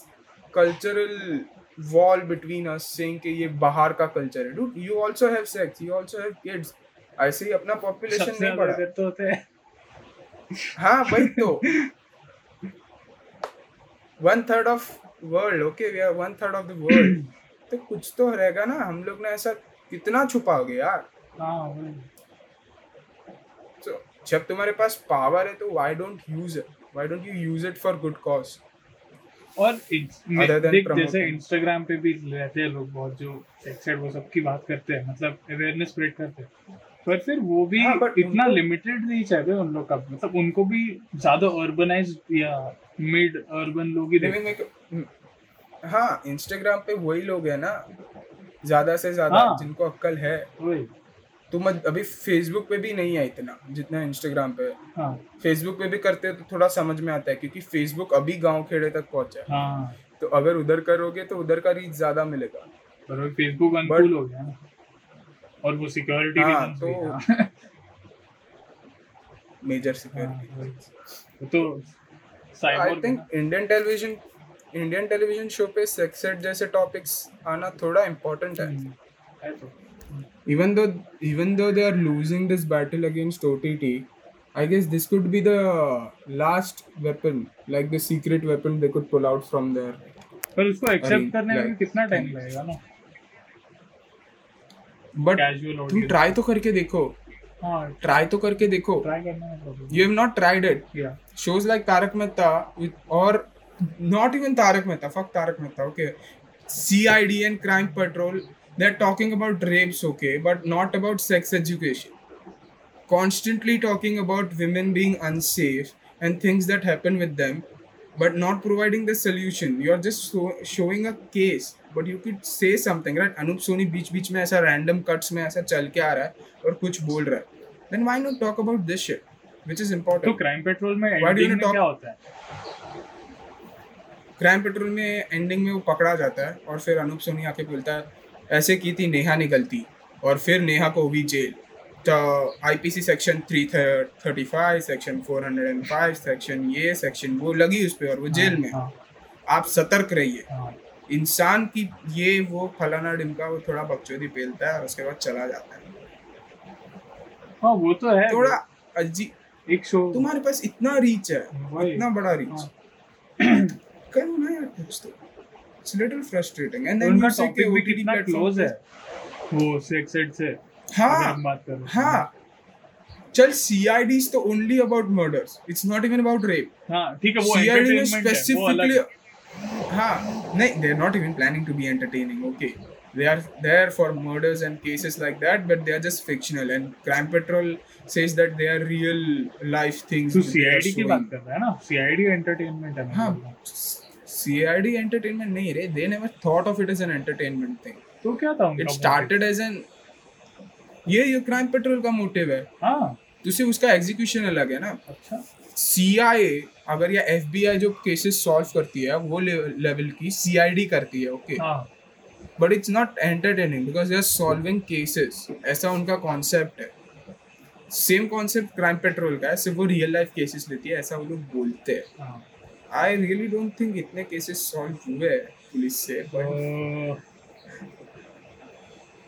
cultural wall between us saying कि ये बाहर का कल्चर है? Dude you also have sex you also have kids ऐसे ही अपना पॉपुलेशन नहीं बढ़ा। तो होते हैं। हाँ वही तो। One third of world okay we are one third of the world तो कुछ तो रहेगा ना। हम लोग ने ऐसा कितना छुपाओगे यार। हाँ So, जब तुम्हारे पास पावर है तो why don't use it why don't you use it for good cause और देख जैसे इंस्टाग्राम पे भी रहते हैं लोग बहुत जो सेक्स एड वो सबकी बात करते हैं मतलब अवेयरनेस स्प्रेड करते हैं। पर फिर वो भी हाँ, but इतना लिमिटेड रीच है उन लोग का। मतलब उनको भी ज़्यादा अर्बनाइज या मिड अर्बन लोग ही Maybe देखते make- हम्म, हाँ इंस्टाग्राम पे वही लोग है ना ज़्यादा से ज़्यादा हाँ। जिनको अक्कल है। हैं। वही तुम अभी फेसबुक पे भी नहीं है इतना जितना इंस्टाग्राम पे। है। हाँ फेसबुक पे भी करते हो तो थोड़ा समझ में आता है क्योंकि फेसबुक अभी गाँव खेड़े तक पहुँचा है। हाँ। तो अगर उधर करोगे तो उधर का रीच ज़्यादा मिलेगा। पर फेसबुक अनुकूल हो गया और वो सिक्योरिटी हाँ, तो- हाँ, मेजर हाँ, सिक्योरिटी। वो तो I think Indian television Indian television show पे सेक्स एड जैसे टॉपिक्स आना थोड़ा इम्पोर्टेंट है। Even though even though they are losing this battle against OTT I guess this could be the last weapon like the secret weapon they could pull out from there पर उसको accept करने में कितना time लगेगा ना? But तुम try तो करके देखो। हाँ, ट्राई तो करके देखो। You have not tried it shows like Tarak Mehta और not even Tarak Mehta fuck Tarak Mehta okay CID and Crime Patrol they're talking about rapes okay but not about sex education constantly talking about women being unsafe and things that happen with them but not providing the solution you're just show, showing a case but you could say something right Anoop Soni बीच बीच में ऐसा random cuts में ऐसा चल के आ रहा है और कुछ बोल रहा है then why not talk about this shit which is तो important क्राइम पेट्रोल में Why do you एंडिंग में क्या होता है क्राइम पेट्रोल में एंडिंग में वो पकड़ा जाता है और फिर अनूप सोनी आके बोलता है ऐसे की थी नेहा निकलती और फिर नेहा को हुई जेल. तो IPC section three thirty five section four hundred and five section ये सेक्शन वो लगी उस पर और वो जेल में। हाँ। आप सतर्क रहिए। हाँ। इंसान की ये वो फलाना डिमका वो थोड़ा बकचोदी पेलता है और उसके बाद चला जाता है। हाँ वो तो है। थोड़ा अजीब एक शो तुम्हारे पास इतना रीच है इतना बड़ा रीच हाँ। करो ना यार कुछ तो। It's little frustrating and then you say topic भी कितना क्लोज है? वो सेक्स एड से। हाँ बात करें। हाँ। चल सीआईडी तो only about murders it's not even about rape हाँ ठीक है वो सीआईडी में है वो स्पेसिफिकली है। हाँ नहीं they are not even planning to be entertaining okay they are there for murders and cases like that but they are just fictional. And crime patrol says that they are real life things तू which they are CID की showing. बात कर रहा है ना? CID entertainment entertainment नहीं रे they never thought of it as an entertainment thing. तो क्या था उनका it motive? started as an ये ये क्राइम पेट्रोल का मोटिव है। हाँ। तो सिर्फ़ उसका एग्जीक्यूशन अलग है ना। अच्छा। सी अगर या एफ़ जो केसेस सॉल्व करती है वो लेवल की सी करती है ओके हाँ। But it's not entertaining because they are solving cases ऐसा उनका कॉन्सेप्ट है। सेम कॉन्सेप्ट क्राइम पेट्रोल का है सिर्फ़ वो रियल लाइफ केसेस लेती है ऐसा वो लोग बोलते हैं। हाँ। आई रियली डोंट थिंक इतने केसेस सॉल्व हुए पुलिस से बट तो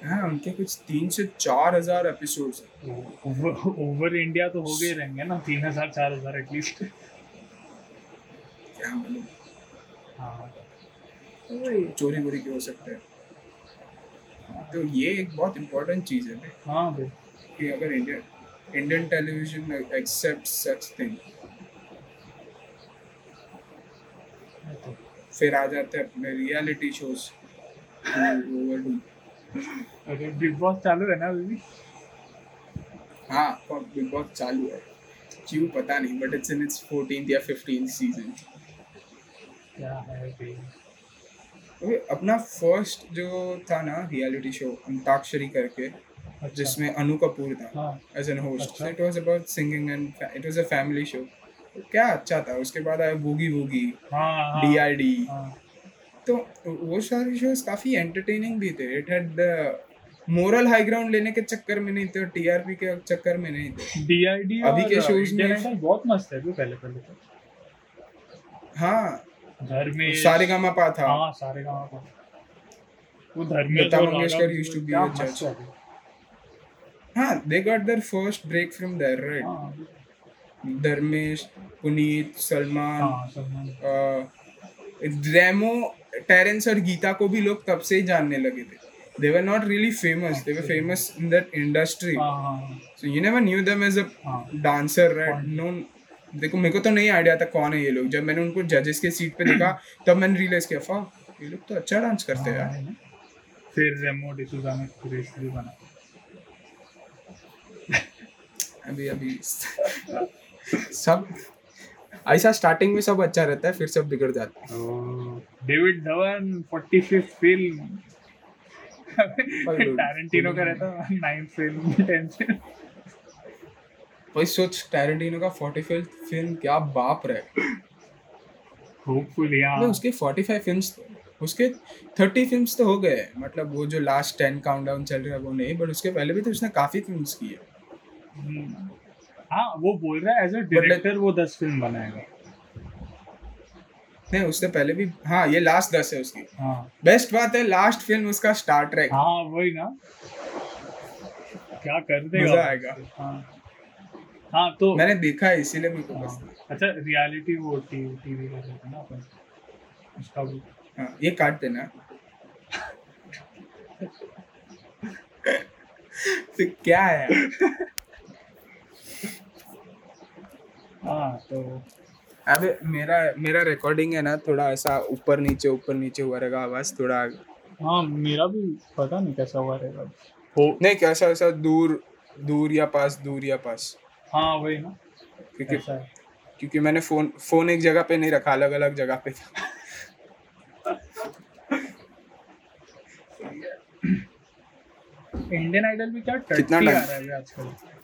हाँ उनके कुछ तीन से चार हज़ार एपिसोड्स ओवर इंडिया तो हो गए रहेंगे ना तीन हज़ार चार हज़ार एटलीस्ट क्या मालूम? हाँ। चोरी वोरी के हो सकते हैं। तो ये एक बहुत इम्पोर्टेंट चीज़ है हाँ भाई। कि अगर Indian Indian television accept such thing तो फिर आ जाते हैं अपने रियलिटी शोज़ अरे बिग बॉस चालू है ना अभी भी? हाँ बिग बॉस चालू है। क्यों पता नहीं but it's in it's fourteen या फिफ्टीन सीज़न क्या है भाई? अपना फ़र्स्ट जो था ना रियलिटी शो अंताक्षरी करके अच्छा। जिसमें अनु कपूर था as an host. It was about singing and it was a family show क्या अच्छा था उसके बाद आया बूगी हाँ हाँ। डीआईडी हाँ। तो वो सारे शोज़ काफ़ी एंटरटेनिंग भी थे। It had moral high ground लेने के चक्कर में नहीं थे टीआरपी के चक्कर में नहीं थे। डीआईडी अभी के shows में- बहुत मस्त है भी पहले पहले तो हाँ। धर्मेश सारे गामा पा था। हाँ सारे वो धर्मेश लता मंगेशकर क्या a मस्त judge. है they got their first break from there right Dharmesh Punit Salman हाँ रेमो टेरेंस और गीता को भी लोग तब से ही जानने लगे थे। They were not really famous they were famous in that industry हाँ हाँ so you never knew them as a हाँ। डांसर राइट नो देखो मेरे को तो नहीं आइडिया था कौन है ये लोग। जब मैंने उनको जजेस के सीट पे देखा तब मैंने रियलाइज़ किया फा ये लोग तो अच्छा डांस करते हैं यार? फिर रेमो डिसूजा ने सुरेश भी बना। अभी अभी। सब ऐसा स्टार्टिंग में सब अच्छा रहता है फिर सब बिगड़ जाता है। David Dhawan forty fifth film Tarantino का रहता नाइन्थ फ़िल्म टेंथ फ़िल्म भाई सोच टैरेंटिनो का 45 फ़िल्म क्या बाप रहे होपफुली मतलब उसके 45 फिल्म्स उसके 30 फिल्म्स तो हो गए मतलब वो जो लास्ट 10 काउंटडाउन चल रहा है वो नहीं बट उसके पहले भी तो उसने काफ़ी फिल्म्स की है। हाँ वो बोल रहा है एज अ डायरेक्टर वो दस फ़िल्म बनाएगा। नहीं उससे पहले भी हाँ ये लास्ट दस है उसकी। हाँ। बेस्ट बात है लास्ट फ़िल्म उसका स्टार ट्रैक हाँ वही ना। क्या कर देगा मज़ा आएगा। हाँ। हाँ तो मैंने देखा है इसीलिए मेरे को हाँ, अच्छा रियलिटी वो टीवी टीवी का रहता ना अपन। उसका वो हाँ ये काट देना। तो क्या है हाँ तो अबे मेरा मेरा रिकॉर्डिंग है ना थोड़ा ऐसा ऊपर नीचे ऊपर नीचे हुआ रहेगा आवाज़ थोड़ा हाँ मेरा भी पता नहीं कैसा हुआ रहेगा। हो नहीं कैसा ऐसा दूर दूर या पास दूर या पास। हाँ वही ना। क्योंकि क्योंकि मैंने फ़ोन फ़ोन एक जगह पे नहीं रखा अलग अलग जगह पे इंडियन आइडल भी क्या कितना टट्टी आ रहा है आजकल।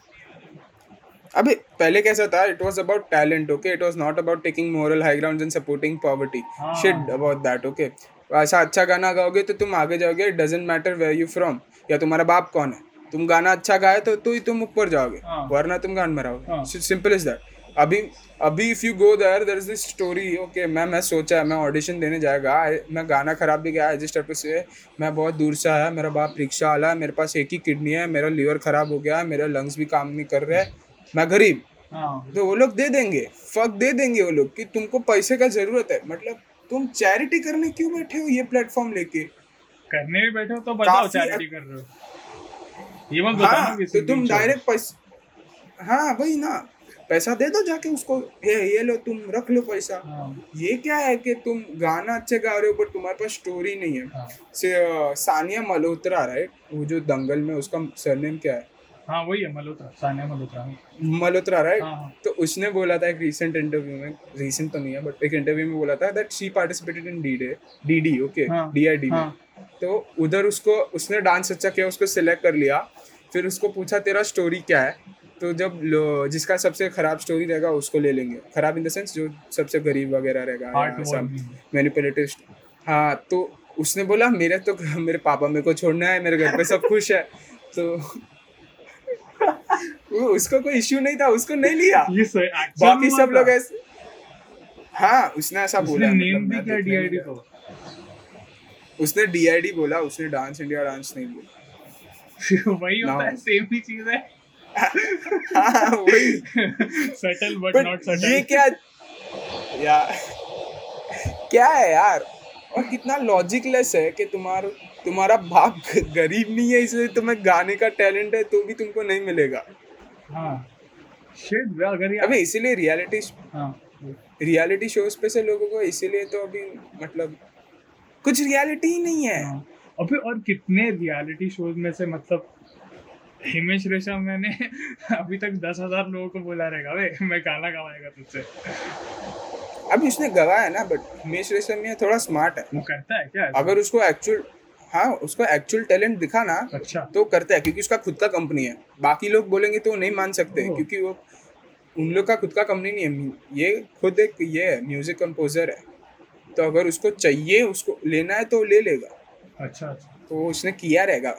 अबे पहले कैसा था? It was about talent okay it was not about taking moral high ground and supporting poverty हाँ। शिट अबाउट दैट ओके ऐसा अच्छा गाना गाओगे तो तुम आगे जाओगे it doesn't matter where you from या तुम्हारा बाप कौन है? तुम गाना अच्छा गाए तो तो ही तुम ऊपर जाओगे हाँ। वरना तुम गान में हाँ। रहोगे सिंपल इज़ दैट अभी अभी if you go there there is this story okay मैं मैं सोचा है मैं ऑडिशन देने जाएगा। मैं गाना खराब भी गया आई जस्ट टू से मैं बहुत दूर से आया मेरा बाप रिक्शा वाला है मेरे पास एक ही किडनी है मेरा लीवर खराब हो गया है मेरे लंग्स भी काम नहीं कर रहे मैं गरीब। हाँ। तो वो लोग दे देंगे। फक दे देंगे वो लोग कि तुमको पैसे का ज़रूरत है। मतलब तुम चैरिटी करने क्यों बैठे हो ये प्लेटफॉर्म लेके? करने भी बैठे हो तो बताओ चैरिटी कर रहे हो। ये मत बताना हाँ तो तुम डायरेक्ट पैसा हाँ वही ना। पैसा दे दो जाके उसको। ये ये लो तुम रख लो पैसा। हाँ। ये क्या है कि तुम गाना अच्छे गा रहे हो बट तुम्हारे पास स्टोरी नहीं है। हाँ। से सानिया मल्होत्रा राइट वो जो दंगल में उसका सरनेम क्या है? हाँ वही है मल्होत्रा सानिया मल्होत्रा। मल्होत्रा राइट हाँ हाँ। तो उसने बोला था एक रीसेंट इंटरव्यू में रीसेंट तो नहीं है बट एक इंटरव्यू में बोला था that she participated in D day D D okay हाँ, डी आई डी में। हाँ। तो उधर उसको उसने डांस अच्छा किया उसको सिलेक्ट कर लिया फिर उसको पूछा तेरा स्टोरी क्या है? तो जब जिसका सबसे खराब स्टोरी रहेगा उसको ले लेंगे। खराब इन द सेंस जो सबसे गरीब वगैरह रहेगा. मैनिपुलेटिव हाँ तो उसने बोला मेरे तो मेरे पापा मेरे को छोड़ना है मेरे घर पे सब खुश है। तो उसको कोई इश्यू नहीं था उसको नहीं लिया। ये बाकी सब लोग ऐसे हाँ उसने ऐसा बोला नेम मतलब भी मैं क्या डीआईडी को? उसने डीआईडी बोला उसने डांस इंडिया डांस नहीं बोला। वही होता है सेम ही चीज़ है। हाँ वही। सटल बट नॉट ये क्या यार क्या है यार? और कितना लॉजिकलेस है कि तुम्हारा तुम्हारा बाप ग- गरीब नहीं है इसलिए तुम्हें गाने का टैलेंट है तो भी तुमको नहीं मिलेगा। हाँ। शिट अगर ये अबे इसीलिए रियलिटी हाँ। रियलिटी शोज़ पे से लोगों को इसीलिए तो अभी मतलब कुछ रियलिटी ही नहीं है। हाँ। अबे और कितने रियलिटी शोज़ में से मतलब हिमेश रेशम मैंने अभी तक दस हज़ार लोगों को बोला रहेगा वे मैं गाना गवाएगा तुझसे। अभी उसने गवाया ना बट हिमेश रेशमिया थोड़ा स्मार्ट है। वो करता है क्या अगर उसको एक्चुअल हाँ उसको एक्चुअल टैलेंट दिखा ना अच्छा। तो करता है क्योंकि उसका खुद का कंपनी है। बाकी लोग बोलेंगे तो नहीं मान सकते। क्योंकि वो उन लोग का खुद का कंपनी नहीं है। ये खुद एक ये है म्यूज़िक कंपोजर है। तो अगर उसको चाहिए उसको लेना है तो ले लेगा। अच्छा अच्छा। तो उसने किया रहेगा।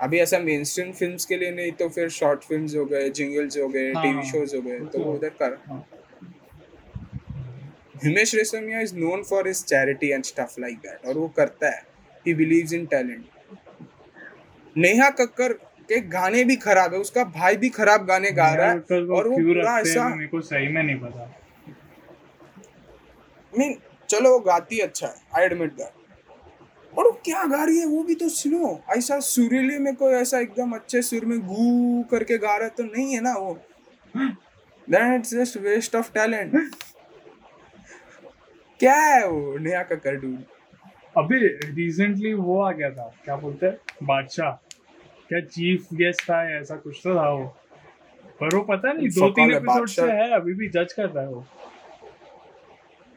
अभी ऐसा मेन स्ट्रीम फ़िल्म के लिए नहीं तो फिर शॉर्ट फ़िल्म हो गए जिंगल्स हो गए हाँ, टीवी शोज़ हो गए तो वो उधर कर। हाँ। Himesh Reshammiya is known for his charity and stuff like that और वो करता है। He believes in talent Neha Kakkar के गाने भी खराब है उसका भाई भी खराब गाने गा रहा है और वो पूरा ऐसा मेरे को सही में नहीं पता। मीन चलो वो गाती अच्छा है आई एडमिट दैट और वो क्या गा रही है वो भी तो सुनो ऐसा सुरीले में कोई ऐसा एकदम अच्छे सुर में गू करके गा रहा है तो नहीं है ना वो। Then it's just waste of talent क्या है वो नेहा कक्कर डूड अभी रिसेंटली वो आ गया था क्या बोलते हैं बादशाह। क्या चीफ गेस्ट था ऐसा कुछ तो था वो। पर वो पता नहीं दो तीन एपिसोड से है अभी भी जज कर रहा है वो।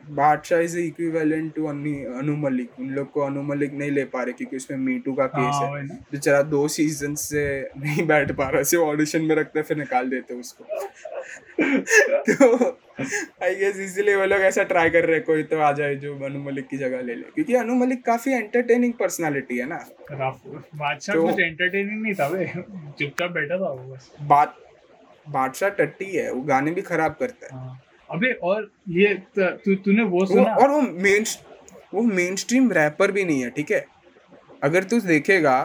Badshah is equivalent to Anu Malik. उन लोग को अनु मलिक नहीं ले पा रहे क्योंकि उसमें मीटू का केस हाँ है। बेचारा दो सीज़न से नहीं बैठ पा रहा सिर्फ़ ऑडिशन में रखते फिर निकाल देते उसको। तो आई गेस इसलिए वो लोग ऐसा ट्राई कर रहे हैं कोई तो आ जाए जो अनु मलिक की जगह ले ले। क्योंकि अनु मलिक काफ़ी एंटरटेनिंग पर्सनालिटी है ना। बादशाह तो- एंटरटेनिंग नहीं था वे। चुपचाप बैठा था वो बस। बात बादशाह टट्टी है वो गाने भी खराब करता है। हाँ। अबे और ये त- तूने वो वो सुना? और वो मेन वो मेन स्ट्रीम रैपर भी नहीं है ठीक है? अगर तू देखेगा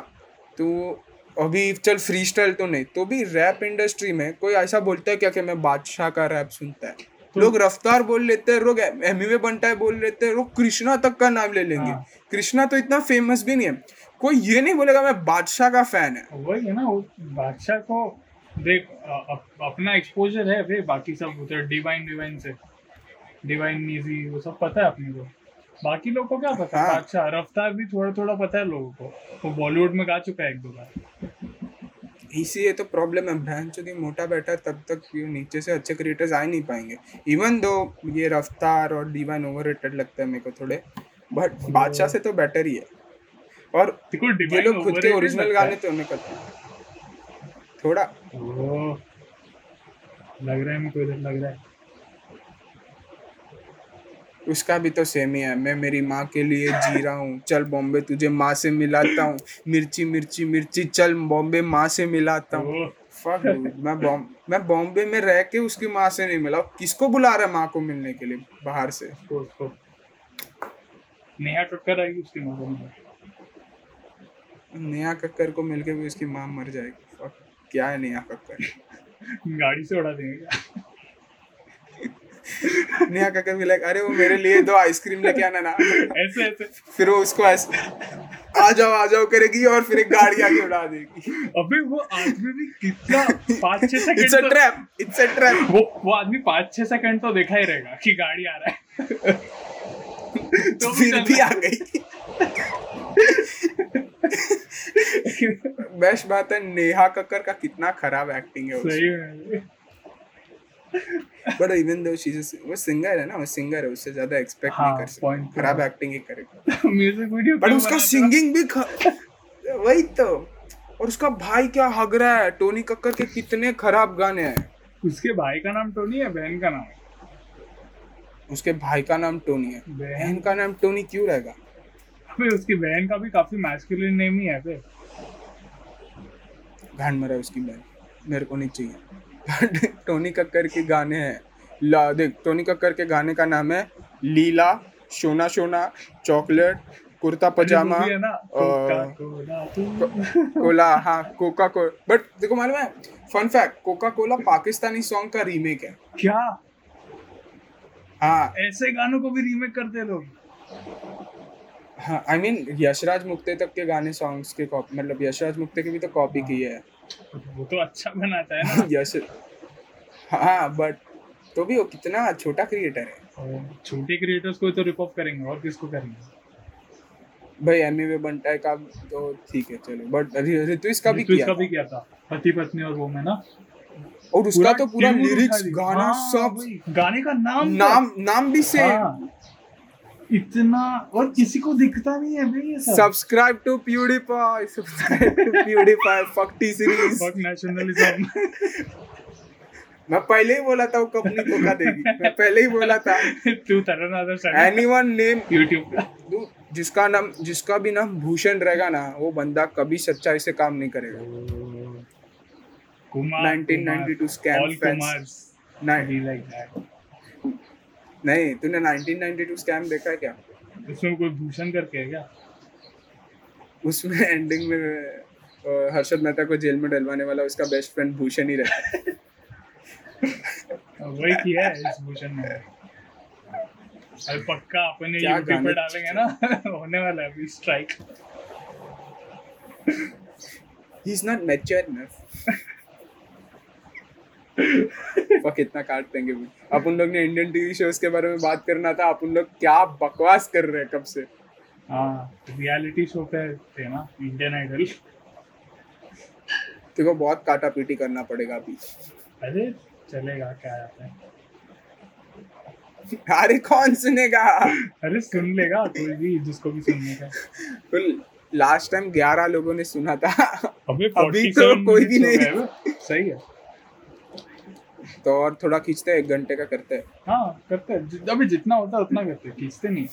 तो अभी चल फ्री स्टाइल तो नहीं तो भी रैप इंडस्ट्री में कोई ऐसा बोलता है क्या कि मैं बादशाह का रैप सुनता है? तो- लोग रफ्तार बोल लेते हैं लोग एमी बनता है बोल लेते हैं लोग कृष्णा तक का नाम ले लेंगे। हाँ। कृष्णा तो इतना फ़ेमस भी नहीं है। कोई ये नहीं बोलेगा मैं बादशाह का फ़ैन है। वही है ना बादशाह को देख अपना एक्सपोजर है वे बाकी सब उधर डिवाइन डिवाइन से। डिवाइन नीजी वो सब पता है अपने को। बाकी लोग को क्या पता? है। हाँ। बादशाह रफ्तार भी थोड़ा थोड़ा पता है लोगों को। वो बॉलीवुड में गा चुका है एक दो बार। इसीलिए तो प्रॉब्लम है। बहन चोदी मोटा बैठा है, तब तक ये नीचे से अच्छे क्रिएटर्स आ ही नहीं पाएँगे? इवन दो ये रफ्तार और डिवाइन ओवर लगता है मेरे को थोड़े बट बादशाह से तो बेटर ही है। और ये लोग खुद के ओरिजिनल गाने तो उन्हें करते। थोड़ा। ओ लग रहा है इधर लग रहा है। उसका भी तो सेम ही है। मैं मेरी माँ के लिए जी रहा हूँ। चल बॉम्बे तुझे माँ से मिलाता हूँ। मिर्ची मिर्ची मिर्ची चल बॉम्बे माँ से मिलाता हूँ। मैं बॉम मैं बॉम्बे में रह के उसकी माँ से नहीं मिला किसको बुला रहा है माँ को मिलने के लिए बाहर से? नेहा कक्कर आएगी उसकी माँ को। नेहा कक्कर को मिलके भी उसकी माँ मर जाएगी। क्या है नेहा कक्कर गाड़ी से उड़ा देंगे नेहा कक्कर भी लाइक अरे वो मेरे लिए दो आइसक्रीम लेके आना ना। ऐसे ऐसे। फिर वो उसको ऐसे आ जाओ आ जाओ करेगी और फिर एक गाड़ी आके उड़ा देगी। अबे वो आदमी भी कितना पाँच छह second it's a trap it's a trap वो वो आदमी पाँच छह सेकंड तो देखा ही रहेगा कि गाड़ी आ रहा है। तो फिर भी आ गई। बेस्ट बात है नेहा कक्कर का कितना खराब एक्टिंग है सही है। But even though she is वो सिंगर है ना वो सिंगर है उससे ज़्यादा एक्सपेक्ट हाँ, नहीं कर सकते। खराब एक्टिंग ही करेगा। म्यूज़िक वीडियो बट उसका सिंगिंग भी ख... वही तो। और उसका भाई क्या हग रहा है? टोनी कक्कर के कितने खराब गाने हैं। उसके भाई का नाम टोनी है बहन का नाम? उसके भाई का नाम टोनी है। बहन का नाम टोनी क्यों रहेगा? अबे उसकी बहन का भी काफ़ी मैस्कुलिन नेम ही है बे घान मरा उसकी बहन। मेरे को नहीं चाहिए। टोनी कक्कर के गाने हैं। ला देख टोनी कक्कर के गाने का नाम है लीला सोना सोना चॉकलेट कुर्ता पजामा मूवी है कोका को बट देखो मालूम है fun fact Coca Cola Pakistani song का रीमेक है। क्या? हाँ। ऐसे गानों को भी रीमेक करते लोग। हाँ आई मीन यशराज मुक्ते तक के गाने सॉन्ग्स के कॉपी मतलब यशराज मुक्ते की भी तो कॉपी की है। वो तो अच्छा बनाता है ना। यश हाँ बट तो भी वो कितना छोटा क्रिएटर है। छोटे क्रिएटर्स को तो रिप ऑफ़ करेंगे और किसको करेंगे? भाई एमी वे बनता है का तो ठीक है चलो। बट ऋतुष का भी किया। भी किया था पति पत्नी और वो में ना। और उसका तो पूरा लिरिक्स गाना हाँ, सब गाने का नाम नाम नाम भी से हाँ, इतना और किसी को दिखता नहीं है भाई ये सब। Subscribe to PewDiePie subscribe to PewDiePie fuck T Series fuck nationalism मैं पहले ही बोला था वो कंपनी धोखा देगी। मैं पहले ही बोला था। To turn other side anyone name YouTube का जिसका नाम जिसका भी नाम भूषण रहेगा ना वो बंदा कभी सच्चाई से काम नहीं करेगा। Kumar 1992 scam all fans. Kumars नहीं लाइक दैट नहीं तूने 1992 स्कैम देखा है क्या? उसमें कोई भूषण करके है क्या? उसमें एंडिंग में हर्षद मेहता को जेल में डलवाने वाला उसका बेस्ट फ्रेंड भूषण ही रहता है। वही किया है इस भूषण ने। अरे पक्का अपन ये यूट्यूब पे डालेंगे ना होने वाला है अभी strike he is not mature enough fuck इतना काट देंगे भी अपन लोग ने इंडियन टीवी शोज़ के बारे में बात करना था अपन लोग क्या बकवास कर रहे हैं कब से? हाँ रियलिटी शो पे थे ना इंडियन आइडल देखो बहुत काटा पीटी करना पड़ेगा अभी। अरे चलेगा क्या आता है अरे कौन सुनेगा? अरे सुन लेगा कोई भी जिसको भी सुनने का। लास्ट टाइम ग्यारह लोगों ने सुना था। अबे अभी तो कोई भी नहीं। सही है। तो और थोड़ा खींचते हैं एक घंटे का करते हैं। हाँ करते हैं। अबे जितना होता है उतना करते हैं खींचते नहीं।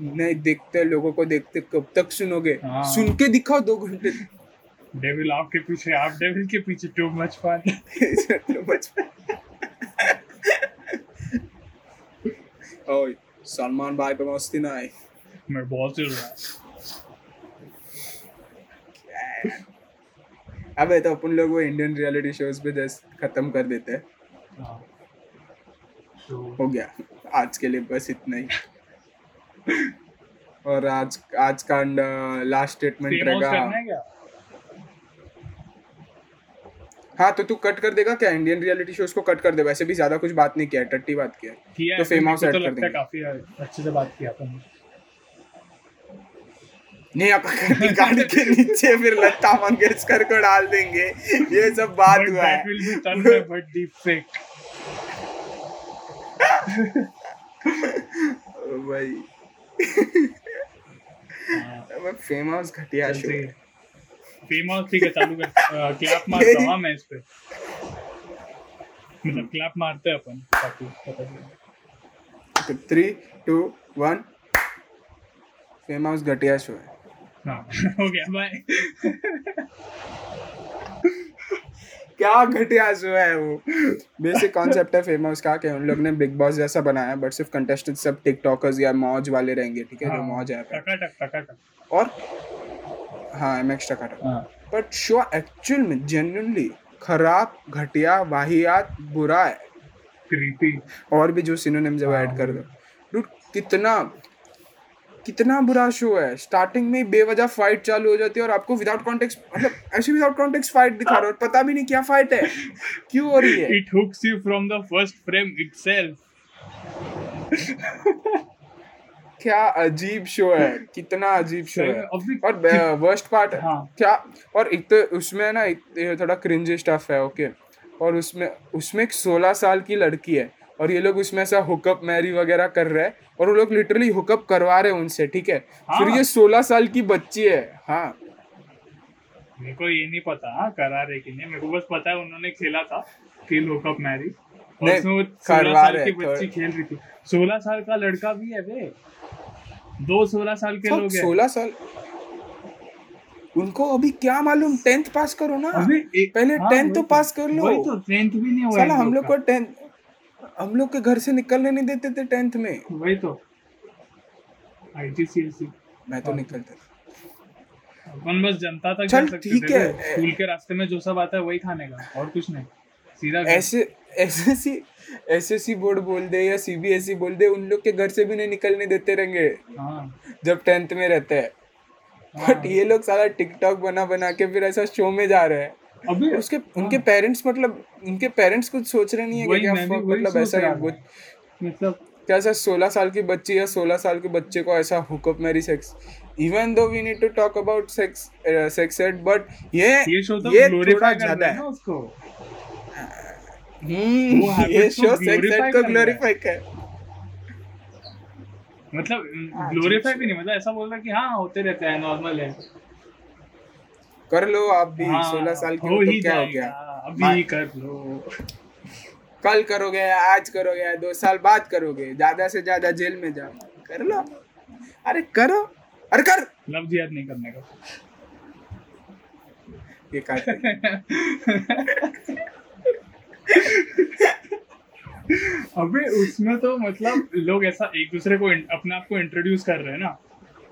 नहीं देखते लोगों को देखते कब तक सुनोगे? हाँ। सुन के दिखाओ दो घंटे। डेविल आपके पीछे आप डेविल के पीछे too much fun too much ओए सलमान भाई पे मस्ती ना आए। मैं बहुत चिल रहा अबे तो अपन लोग वो इंडियन रियलिटी शोज़ पे जस्ट खत्म कर देते हैं। हाँ तो हो गया। आज के लिए बस इतना ही। और आज आज का लास्ट स्टेटमेंट रहेगा। है तो तू कट कर देगा क्या? इंडियन रियलिटी शोज़ को कट कर दे। वैसे भी ज़्यादा कुछ बात नहीं किया टट्टी बात किया। तो फेम हाउस ऐड कर देंगे। काफ़ी अच्छे से बात किया नहीं आप गाड़ी के नीचे फिर लता मंगेशकर को डाल देंगे। ये सब बात But हुआ है. ओ भाई। फेम हाउस घटिया शो फेम हाउस ठीक है चालू कर क्लैप मारता हूँ मैं इस पे। मतलब क्लैप मारते हैं अपन ताकि पता चले। Three two one fame house घटिया शो है। हाँ हो गया बाय क्या घटिया शो है वो। बेसिक कॉन्सेप्ट है फेम हाउस का कि उन लोग ने बिग बॉस जैसा बनाया बट सिर्फ़ कंटेस्टेंट सब टिकटॉकर्स या मौज वाले रहेंगे ठीक है जो मौज ऐप है। टका टक टका टक और हाँ एम एक्स टका हाँ। बट शो एक्चुअल में जेन्युइनली खराब घटिया वाहियात बुरा है। क्रीपी और भी जो सिनोनिम्स है वो ऐड कर दो। डूड कितना कितना बुरा शो है। स्टार्टिंग में बेवजह फाइट चालू हो जाती है और आपको विदाउट कॉन्टेक्स्ट मतलब ऐसे विदाउट कॉन्टेक्स्ट फाइट दिखा रहे हो और पता भी नहीं क्या फाइट है। क्यों हो रही है? It hooks you from the first frame itself क्या अजीब शो है कितना अजीब शो है। और वर्स्ट पार्ट है हाँ। क्या और एक तो उसमें ना एक थोड़ा क्रिंज स्टफ़ है ओके और उसमें उसमें एक सोलह साल की लड़की है और ये लोग उसमें ऐसा हुकअप मैरी वगैरह कर रहे हैं। और वो लोग लिटरली हुकअप करवा रहे हैं उनसे ठीक है? हाँ। फिर हाँ। ये सोलह साल की बच्ची है हाँ। मेरे को ये नहीं पता हाँ करा रहे कि नहीं मेरे को बस पता है उन्होंने खेला था किल होकअप मैरी उसमें सोलह करवा साल रहे की बच्ची खेल रही थी। सोलह साल का लड़का भी है बे दो सोलह साल के लोग हैं। सोलह साल। उनको अभी क्या मालूम टेंथ पास करो ना। अभी पहले हाँ, 10th तो पास कर लो। वही तो टेंथ भी नहीं हुआ हम लोग को। टेंथ हम लोग के घर से निकलने नहीं देते थे टेंथ में वही तो आईटीसीएससी मैं तो हाँ। निकलता था अपन बस जनता तक चल, ठीक है। स्कूल के रास्ते में जो सब आता है वही खाने का और कुछ नहीं सीधा घर। ऐसे एसएससी एसएससी बोर्ड बोल दे या सीबीएसई बोल दे उन लोग के घर से भी नहीं निकलने देते रहेंगे हाँ जब टेंथ में रहते हैं हाँ। बट ये लोग सारा टिकटॉक बना बना के फिर ऐसा शो में जा रहे हैं अभी उसके उनके पेरेंट्स मतलब उनके पेरेंट्स कुछ सोच रहे नहीं है कि क्या मतलब ऐसा ही। मतलब कैसा सोलह साल की बच्ची या सोलह साल के बच्चे को ऐसा hookup marry sex even though we need to talk about sex sex ed but ये ये शो तो ये थोड़ा ज़्यादा है। है उसको। हम्म, ये शो सेक्स एड को है। ग्लोरीफाई कर। मतलब हाँ, ग्लोरीफाई भी नहीं मतलब ऐसा बोल रहा कि हाँ होते रहते हैं नॉर्मल है। कर लो आप भी हाँ, सोलह साल की हो तो क्या हो गया? अभी। कर लो। कल करोगे आज करोगे दो साल बाद करोगे ज़्यादा से ज़्यादा जेल में जाओ। कर लो। अरे करो। अरे कर। लफ्ज याद नहीं करने का। ये काट अबे उसमें तो मतलब लोग ऐसा एक दूसरे को अपने आप को इंट्रोड्यूस कर रहे हैं ना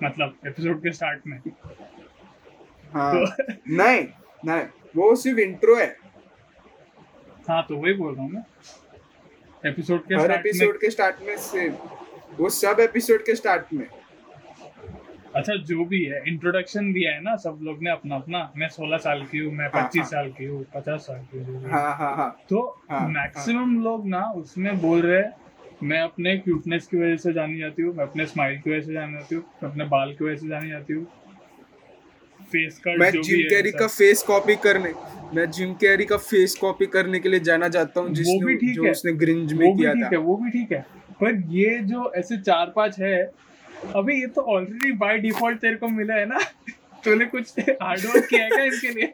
मतलब एपिसोड के स्टार्ट में। हाँ। तो- नहीं नहीं वो सिर्फ़ इंट्रो है। हाँ तो वही बोल रहा हूँ मैं। एपिसोड के हर एपिसोड के स्टार्ट में से वो सब एपिसोड के स्टार्ट में। अच्छा जो भी है इंट्रोडक्शन दिया है ना सब लोग ने अपना अपना। मैं सोलह साल की हूँ मैं हाँ, पच्चीस हाँ। साल की हूँ पचास साल की हूँ। हाँ हाँ हाँ। तो हाँ, मैक्सिमम लोग ना उसमें बोल रहे हैं मैं अपने क्यूटनेस की वजह से जानी जाती हूँ मैं अपने स्माइल की वजह से जानी जाती हूँ मैं अपने बाल की वजह से जानी जाती हूँ। फेस कट मैं जिम कैरी का फेस कॉपी करने मैं जिम कैरी का फेस कॉपी करने के लिए जाना चाहता हूँ वो भी ठीक है। उसने ग्रिंज में किया था। है वो भी ठीक है। पर ये जो ऐसे चार पाँच है अभी ये तो ऑलरेडी बाय डिफ़ॉल्ट तेरे को मिला है ना। तूने कुछ हार्ड वर्क किया है क्या इनके लिए?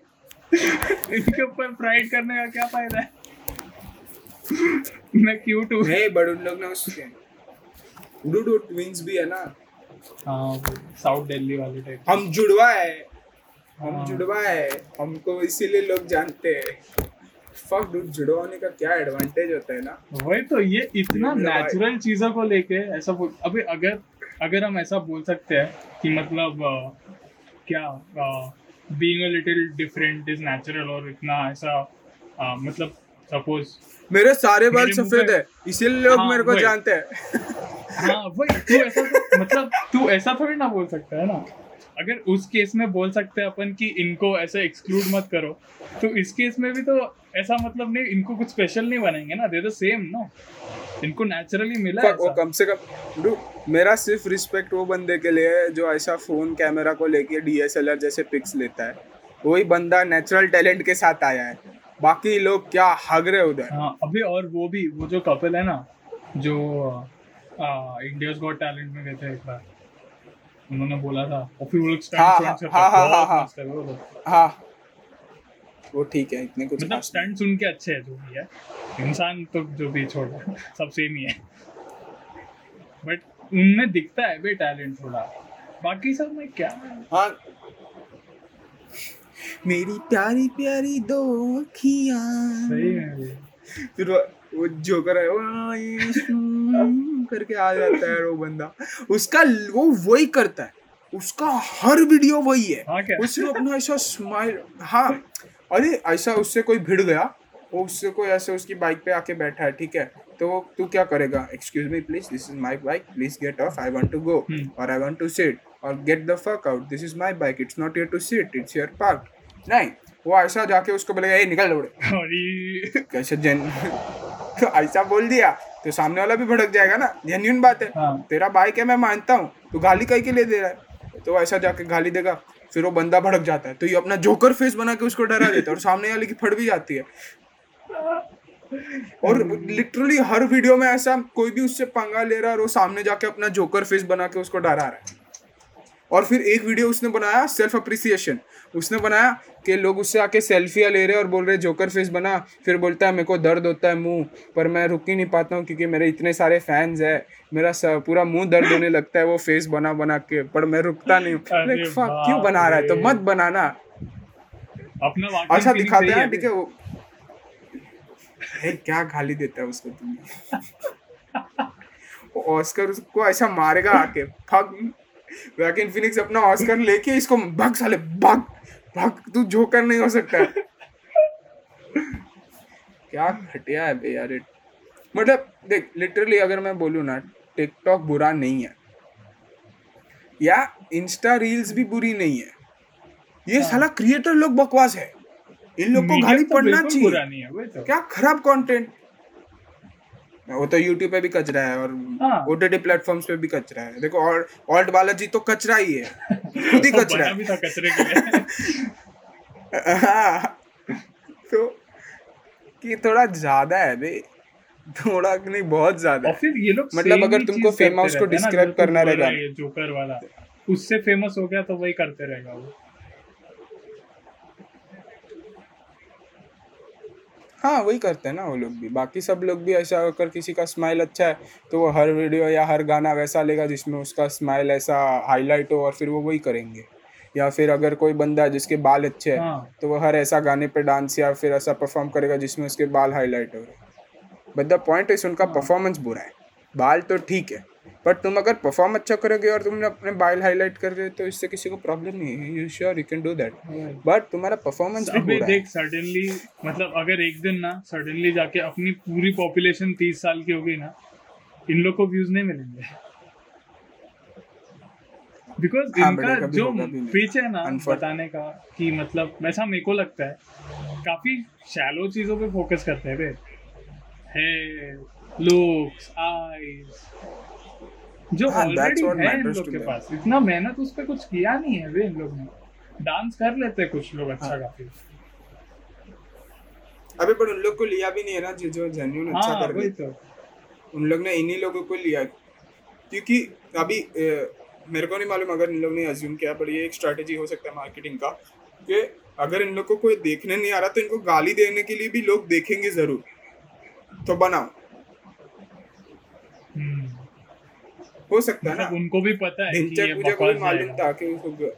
इनके ऊपर प्राइड करने का क्या फ़ायदा है? मैं क्यूट हूँ। नहीं बट उन लोग ने उसके डूडू ट्विंस भी है ना। हाँ साउथ दिल्ली वाले टाइप हम जुड़वा है। हम हाँ। जुड़वा है हमको इसीलिए लोग जानते हैं। फक डूड जुड़वा होने का क्या एडवांटेज होता है ना? वही तो ये इतना नेचुरल चीज़ों को लेके ऐसा बोल अभी अगर अगर हम ऐसा बोल सकते हैं कि मतलब अ, क्या being a little different is natural और इतना ऐसा अ, मतलब सपोज़ मेरे सारे बाल सफ़ेद है इसीलिए लोग हाँ, मेरे को जानते हैं। हाँ वही तू ऐसा तो, मतलब तू ऐसा थोड़ी ना बोल सकता है ना? अगर उस केस में बोल सकते हैं अपन कि इनको ऐसे एक्सक्लूड मत करो तो इस केस में भी तो ऐसा मतलब नहीं इनको कुछ स्पेशल नहीं बनाएँगे ना दे द सेम नो इनको नेचुरली मिला वो। कम से कम मेरा सिर्फ़ रिस्पेक्ट वो बंदे के लिए है जो ऐसा फ़ोन कैमरा को लेके डीएसएलआर जैसे पिक्स लेता है। वही बंदा नेचुरल टैलेंट के साथ आया है। बाकी लोग क्या हग रहे उधर? हाँ अभी और वो भी वो जो कपल है ना जो इंडियाज गॉट टैलेंट में गए थे एक बार। उन्होंने बोला था। और फिर वो लोग हाँ, स्टंट हाँ, हाँ, हाँ, हाँ। है वो लोग। हाँ। वो ठीक है इतने कुछ मतलब। स्टंट सुन के अच्छे है जो भी है। इंसान तो जो भी छोड़ सब सेम ही है। बट उनमें दिखता है बे टैलेंट थोड़ा। बाकी सब में क्या? है। हाँ मेरी प्यारी प्यारी दो अखियाँ सही है फिर वो जोकर है करके आ जाता है वो बंदा। उसका वो वही करता है। उसका हर वीडियो वही है। हाँ क्या? अपना ऐसा स्माइल हाँ। अरे ऐसा उससे कोई भिड़ गया। वो उससे कोई ऐसे उसकी बाइक पे आके बैठा है ठीक है? तो तू क्या करेगा? Excuse me please this is my bike please get off I want to go. और आई वांट टू सिट और get the fuck out this is my bike it's not your to sit it's your park नहीं। वो ऐसा जाके उसको बोलेगा ए निकल दौड़े। ये कैसे जन ऐसा बोल दिया। तो सामने वाला भी भड़क जाएगा ना? जेन्यून बात है। हाँ। तेरा बाइक है मैं मानता हूँ। तो गाली कहीं के लिए दे रहा है? तो ऐसा जाके गाली देगा। फिर वो बंदा भड़क जाता है। तो ये अपना जोकर फेस बना के उसको डरा देता है और सामने वाले की फट भी जाती है। और लिटरली हर वीडियो में ऐसा कोई भी उससे पंगा ले रहा है और वो सामने जाके अपना जोकर फेस बना के उसको डरा रहा है। और फिर एक वीडियो उसने बनाया सेल्फ अप्रिसिएशन उसने बनाया कि लोग उससे आके सेल्फियाँ ले रहे और बोल रहे जोकर फेस बना। फिर बोलता है मेरे को दर्द होता है मुँह पर मैं रुक ही नहीं पाता हूँ क्योंकि मेरे इतने सारे फैंस है। मेरा पूरा मुँह दर्द होने लगता है वो फेस बना बना के पर मैं रुकता नहीं हूँ। क्यों बना रहा है? तो मत बनाना। अपना अच्छा दिखाते हैं ठीक है वो क्या गाली देता है उसको तुम ऑस्कर उसको ऐसा मारेगा आके। फक वैकिन फिनिक्स अपना ऑस्कर लेके इसको भग साले भग भग तू जोकर नहीं हो सकता। क्या घटिया है बे यार। मतलब देख लिटरली अगर मैं बोलूँ ना टिकटॉक बुरा नहीं है। या इंस्टा रील्स भी बुरी नहीं है। ये हाँ। साला क्रिएटर लोग बकवास है। इन लोग को गाली तो पड़ना चाहिए। तो। क्या खराब कंटेंट वो तो यूट्यूब पे भी कचरा है और हाँ। ओटीटी प्लेटफॉर्म्स पे भी कचरा है। देखो और ऑल्ट बालाजी तो कचरा ही है। खुद ही कचरा के लिए। है। हाँ। तो कि थोड़ा ज़्यादा है बे थोड़ा नहीं बहुत ज़्यादा और फिर ये लोग मतलब अगर तुमको फेम हाउस को हैं तुम करना रहेगा। हो, जोकर वाला। उससे फ़ेमस हो गया तो वही करते रहेगा वो। हाँ वही करते हैं ना वो लोग भी। बाकी सब लोग भी ऐसा अगर किसी का स्माइल अच्छा है तो वो हर वीडियो या हर गाना वैसा लेगा जिसमें उसका स्माइल ऐसा हाईलाइट हो और फिर वो वही करेंगे। या फिर अगर कोई बंदा है जिसके बाल अच्छे हैं हाँ। तो वो हर ऐसा गाने पे डांस या फिर ऐसा परफॉर्म करेगा जिसमें उसके बाल हाईलाइट हो। रहे बट द पॉइंट इज़ उनका परफॉर्मेंस बुरा है। बाल तो ठीक है बट तुम अगर परफॉर्म अच्छा करोगे और तुमने अपने बाल हाईलाइट कर रहे हो तो इससे किसी को प्रॉब्लम नहीं है। You sure you can do that but तुम्हारा परफॉर्मेंस भी बुरा देख सडनली मतलब अगर एक दिन ना सडनली जाके अपनी पूरी पॉपुलेशन तीस साल की हो गई ना इन लोग को व्यूज़ नहीं मिलेंगे। बिकॉज़ हाँ, इनका जो पिच है ना बताने का कि मतलब वैसा मेरे को लगता है काफ़ी शैलो चीज़ों पे फोकस करते हैं बे है लुक्स आईज जो हाँ, ऑलरेडी what है इन लोग के पास इतना मेहनत उस पर कुछ किया नहीं है वे इन लोग ने। डांस कर लेते हैं कुछ लोग अच्छा हाँ। काफ़ी अबे पर उन लोग को लिया भी नहीं है ना जो जो जेन्यून अच्छा हाँ कर रहे तो। उन लोग ने इन्हीं लोगों को लिया। क्योंकि अभी अ, मेरे को नहीं मालूम अगर इन लोग ने अज्यूम किया पर ये एक स्ट्रैटेजी हो सकता है मार्केटिंग का कि अगर इन लोग को कोई देखने नहीं आ रहा तो इनको गाली देने के लिए भी लोग देखेंगे ज़रूर। तो बनाओ। हो सकता है ना। उनको भी पता है कि ये मुझे को भी मालूम था कि उसको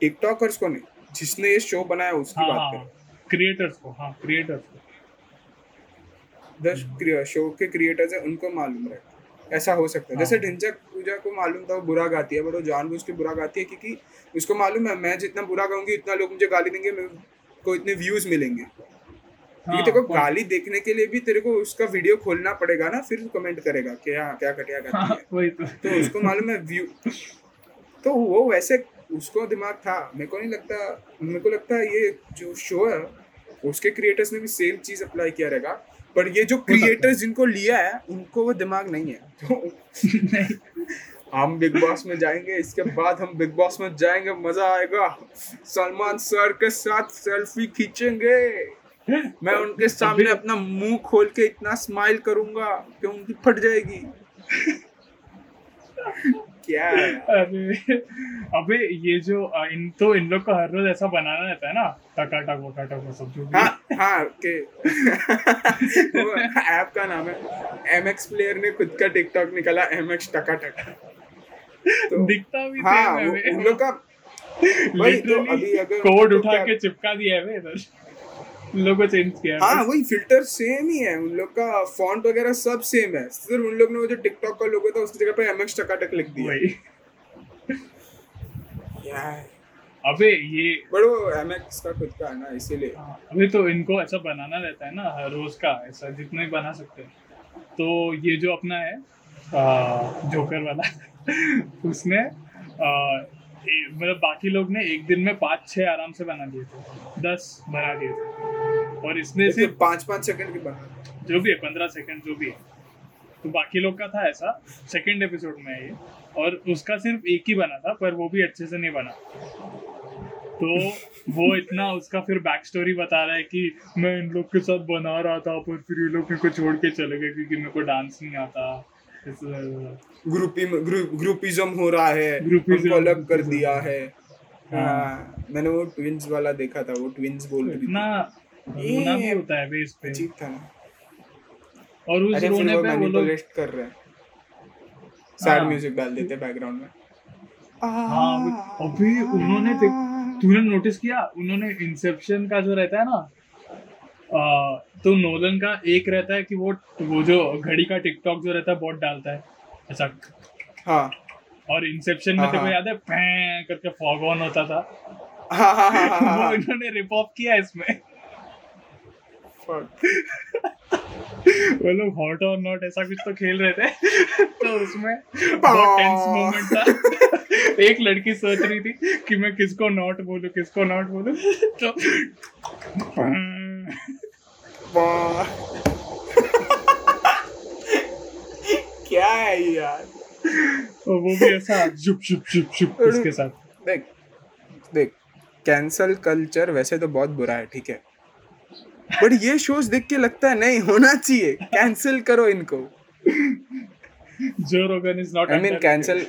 टिकटॉकर्स को नहीं जिसने ये शो बनाया उसकी हाँ बात हाँ करें। क्रिएटर्स को हाँ क्रिएटर्स को। द शो के क्रिएटर्स है उनको मालूम रहे। ऐसा हो सकता है। हाँ। जैसे ढिंचक पूजा को मालूम था वो बुरा गाती है बट वो जानबूझ के बुरा गाती है क्योंकि उसको मालूम है मैं जितना बुरा गाऊँगी इतना लोग मुझे गाली देंगे मेरे को इतने व्यूज़ मिलेंगे। क्योंकि तेरे को गाली देखने के लिए भी तेरे को उसका वीडियो खोलना पड़ेगा ना फिर कमेंट करेगा कि हाँ क्या घटिया गाती हाँ, है तो। तो उसको मालूम है व्यू तो वो वैसे उसको दिमाग था। मेरे को नहीं लगता मेरे को लगता है ये जो शो है उसके क्रिएटर्स ने भी सेम चीज़ अप्लाई किया रहेगा। पर ये जो क्रिएटर्स जिनको लिया है उनको वो दिमाग नहीं है। तो नहीं। हम बिग बॉस में जाएँगे इसके बाद हम बिग बॉस में जाएँगे मज़ा आएगा। सलमान सर के साथ सेल्फी खींचेंगे। मैं उनके सामने अपना मुँह खोल के इतना स्माइल करूँगा कि उनकी फट जाएगी। क्या अरे अबे ये जो इन तो इन लोग को हर रोज ऐसा बनाना रहता है ना? टका टकाटक वकाटक वो सब जो हाँ हाँ के ऐप का नाम है एम एक्स प्लेयर ने खुद का टिकटॉक निकाला एम एक्स टका टका तो दिखता भी हाँ उन लोग का वही तो कोड उठा के चिपका दिया है इधर। उन लोग को चेंज किया हाँ। वही फ़िल्टर सेम ही है। उन लोग का फॉन्ट वगैरह सब सेम है। सिर्फ़ उन लोग ने वो जो टिकटॉक का लोगो था उसकी जगह पे एम एक्स टकाटक लिख दिया। यार अबे ये बट वो एम का खुद का है ना इसीलिए। हाँ, अभी तो इनको ऐसा बनाना रहता है ना हर रोज का ऐसा जितना ही बना सकते हैं। तो ये जो अपना है आ, जोकर वाला उसने मतलब बाकी लोग ने एक दिन में पाँच छः आराम से बना दिए थे। दस बना दिए थे। और इसने इसमें सिर्फ़ पाँच पाँच सेकंड की बना जो भी है पंद्रह सेकंड जो भी है। तो बाकी लोग का था ऐसा सेकंड एपिसोड में ये। और उसका सिर्फ़ एक ही बना था पर वो भी अच्छे से नहीं बना। तो वो इतना उसका फिर बैक स्टोरी बता रहा है कि मैं इन लोग के साथ बना रहा था पर फिर ये लोग मेरे को छोड़ के चले गए क्योंकि मेरे को डांस नहीं आता। ग्रुपी ग्रुप ग्रुपिज्म हो रहा है हमको अलग कर दिया है। हाँ। मैंने वो ट्विंस वाला देखा था वो ट्विंस बोल रही थी रोना भी होता है बे इस पे। अजीब था। ना और उस रोने पे वो लोग कर रहे हैं। सैड हाँ। म्यूज़िक डाल देते बैकग्राउंड में। हाँ अभी उन्होंने तूने नोटिस किया? उन्होंने इंसेप्शन का जो रहता है ना आ, तो नोलन का एक रहता है कि वो वो जो घड़ी का टिकटॉक जो रहता है बहुत डालता है। ऐसा। हाँ। और इंसेप्शन में हाँ, तेरे हाँ। याद है? करके फॉग ऑन होता था। हाँ हाँ हाँ हाँ, वो हाँ। इन्होंने रिप ऑफ़ किया इसमें. वो लोग हॉट और नॉट ऐसा कुछ तो खेल रहे थे। तो उसमें बहुत टेंस मोमेंट था। एक लड़की सोच रही थी कि मैं किसको नॉट बोलूँ किसको नॉट बोलूँ। तो क्या है यार? और वो भी ऐसा जुप जुप जुप जुप उसके साथ। देख देख कैंसल कल्चर वैसे तो बहुत बुरा है ठीक है? बट ये शोज़ देख के लगता है नहीं होना चाहिए। कैंसिल करो इनको। Joe Rogan is not I mean cancel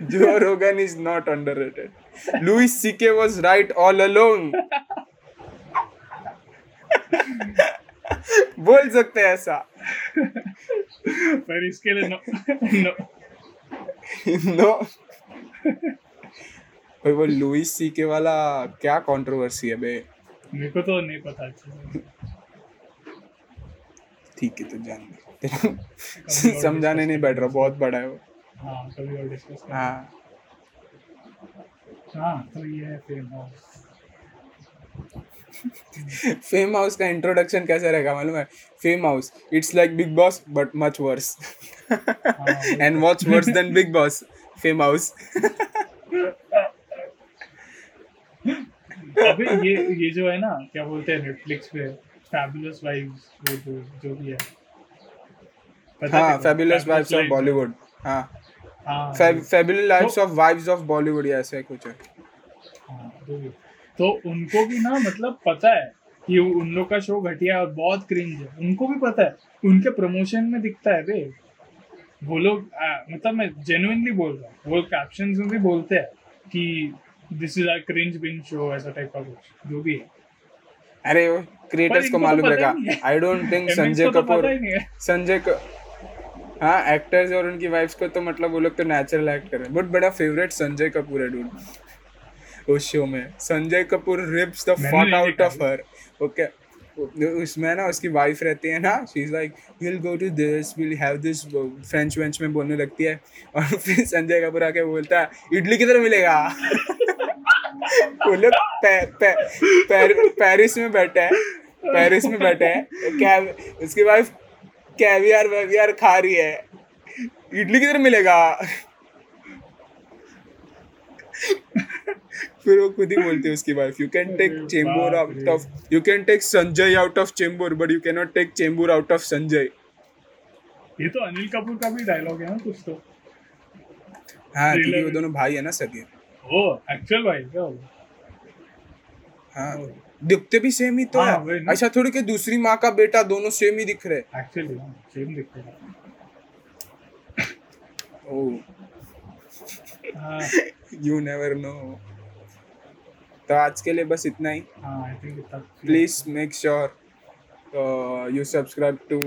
Joe Rogan is not underrated Louis CK was right all along बोल सकते हैं ऐसा। पर इसके लिए नो नो नो वो लुइस सीके वाला क्या कंट्रोवर्सी है बे? मेरे को तो नहीं पता अच्छे ठीक है तो जान दे समझाने नहीं बैठ रहा बहुत बड़ा है वो। हाँ कभी और डिस्कस हाँ। हाँ तो ये है फेम हाउस फेम हाउस का इंट्रोडक्शन कैसा रहेगा मालूम है? Fame house it's like Bigg Boss but much worse and much worse than Bigg Boss fame house अबे ये ये जो है ना क्या बोलते हैं नेटफ्लिक्स पे फैबुलस वाइब्स वो जो जो भी है। पता हाँ fabulous Fabulous vibes of. Bollywood हाँ। हाँ। Fabulous lives of vibes of Bollywood या ऐसा कुछ है। हाँ, तो उनको भी ना मतलब पता है कि उन लोग का शो घटिया और बहुत क्रिंज है। उनको भी पता है उनके प्रमोशन में दिखता है बे वो लोग मतलब मैं जेन्युइनली बोल रहा हूँ वो कैप्शन में भी बोलते हैं कि this is a cringe bin show ऐसा टाइप का कुछ जो भी है। अरे क्रिएटर्स को तो मालूम रहेगा। I don't think Sanjay Kapoor Sanjay हाँ एक्टर्स और उनकी वाइफ्स को तो मतलब वो लोग तो नेचुरल एक्ट कर रहे हैं। बट बड़ा फेवरेट संजय कपूर है डूड उस शो में। Sanjay Kapoor rips the fuck out of her okay उसमें ना उसकी वाइफ रहती है ना she is like will go to this will have this French wench में बोलने लगती है। और फिर संजय कपूर आके बोलता है इडली किधर मिलेगा। वो लोग पे, पे, पेर, पेरिस में बैठे हैं पेरिस में बैठे हैं क्या उसकी वाइफ कैवियर वैवियर खा रही है। इडली किधर मिलेगा? फिर वो खुद ही बोलती है उसकी wife you can take Chembur out of you can take Sanjay out of Chembur but you can not take Chembur out of Sanjay ये तो अनिल कपूर का भी डायलॉग है ना कुछ तो। हाँ क्योंकि वो दोनों भाई है ना सगे ओ एक्चुअल भाई क्या हो हाँ दिखते भी सेम ही तो हाँ, है। ऐसा थोड़ी कि दूसरी माँ का बेटा दोनों सेम ही दिख रहे एक्चुअली सेम हैं ओह हाँ। यू नेवर नो तो आज के लिए बस इतना ही। हाँ आई थिंक इतना please make sure uh, you subscribe to